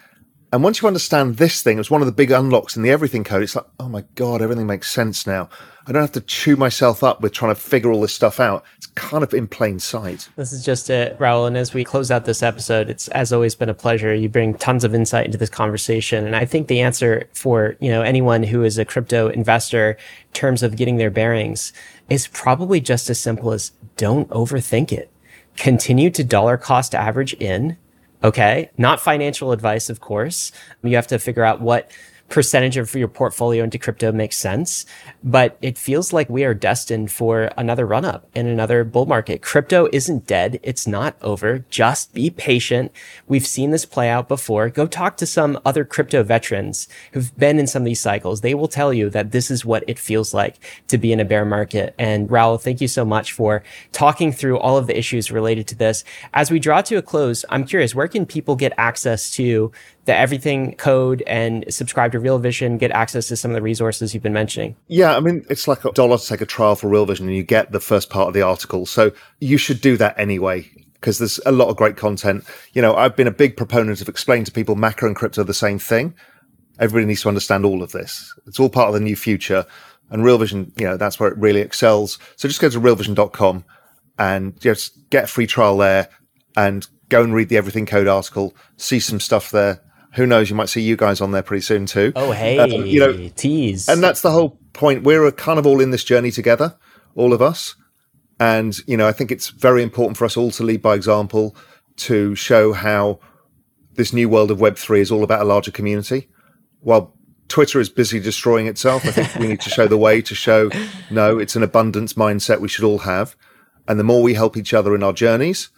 And once you understand this thing, it's one of the big unlocks in the everything code. It's like, oh my God, everything makes sense now. I don't have to chew myself up with trying to figure all this stuff out. It's kind of in plain sight. This is just it, Raoul. And as we close out this episode, it's as always been a pleasure. You bring tons of insight into this conversation. And I think the answer for, you know, anyone who is a crypto investor in terms of getting their bearings is probably just as simple as don't overthink it. Continue to dollar cost average in. Okay. Not financial advice, of course. You have to figure out what percentage of your portfolio into crypto makes sense, but it feels like we are destined for another run up and another bull market. Crypto isn't dead. It's not over. Just be patient. We've seen this play out before. Go talk to some other crypto veterans who've been in some of these cycles. They will tell you that this is what it feels like to be in a bear market. And Raoul, thank you so much for talking through all of the issues related to this. As we draw to a close, I'm curious, where can people get access to the everything code and subscribe to Real Vision, get access to some of the resources you've been mentioning? Yeah, I mean, it's like a dollar to take a trial for Real Vision and you get the first part of the article. So you should do that anyway, because there's a lot of great content. You know, I've been a big proponent of explaining to people macro and crypto are the same thing. Everybody needs to understand all of this. It's all part of the new future. And Real Vision, you know, that's where it really excels. So just go to realvision.com and just get a free trial there and go and read the Everything Code article, see some stuff there. Who knows? You might see you guys on there pretty soon too. Oh, hey, Um, you know, tease. and that's the whole point. We're kind of all in this journey together, all of us. And, you know, I think it's very important for us all to lead by example to show how this new world of Web3 is all about a larger community. While Twitter is busy destroying itself, I think we need to show the way to show no, it's an abundance mindset we should all have. And the more we help each other in our journeys,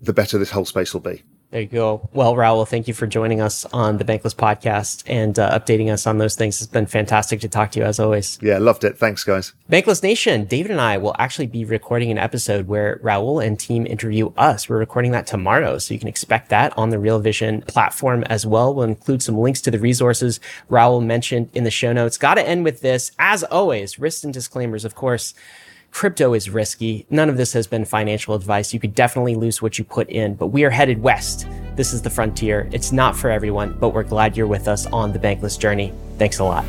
the better this whole space will be. There you go. Well, Raoul, thank you for joining us on the Bankless podcast and uh, updating us on those things. It's been fantastic to talk to you as always. Yeah, loved it. Thanks, guys. Bankless Nation, David and I will actually be recording an episode where Raoul and team interview us. We're recording that tomorrow, so you can expect that on the Real Vision platform as well. We'll include some links to the resources Raoul mentioned in the show notes. Got to end with this, as always, risks and disclaimers, of course. Crypto is risky. None of this has been financial advice. You could definitely lose what you put in, but we are headed west. This is the frontier. It's not for everyone, but we're glad you're with us on the bankless journey. Thanks a lot.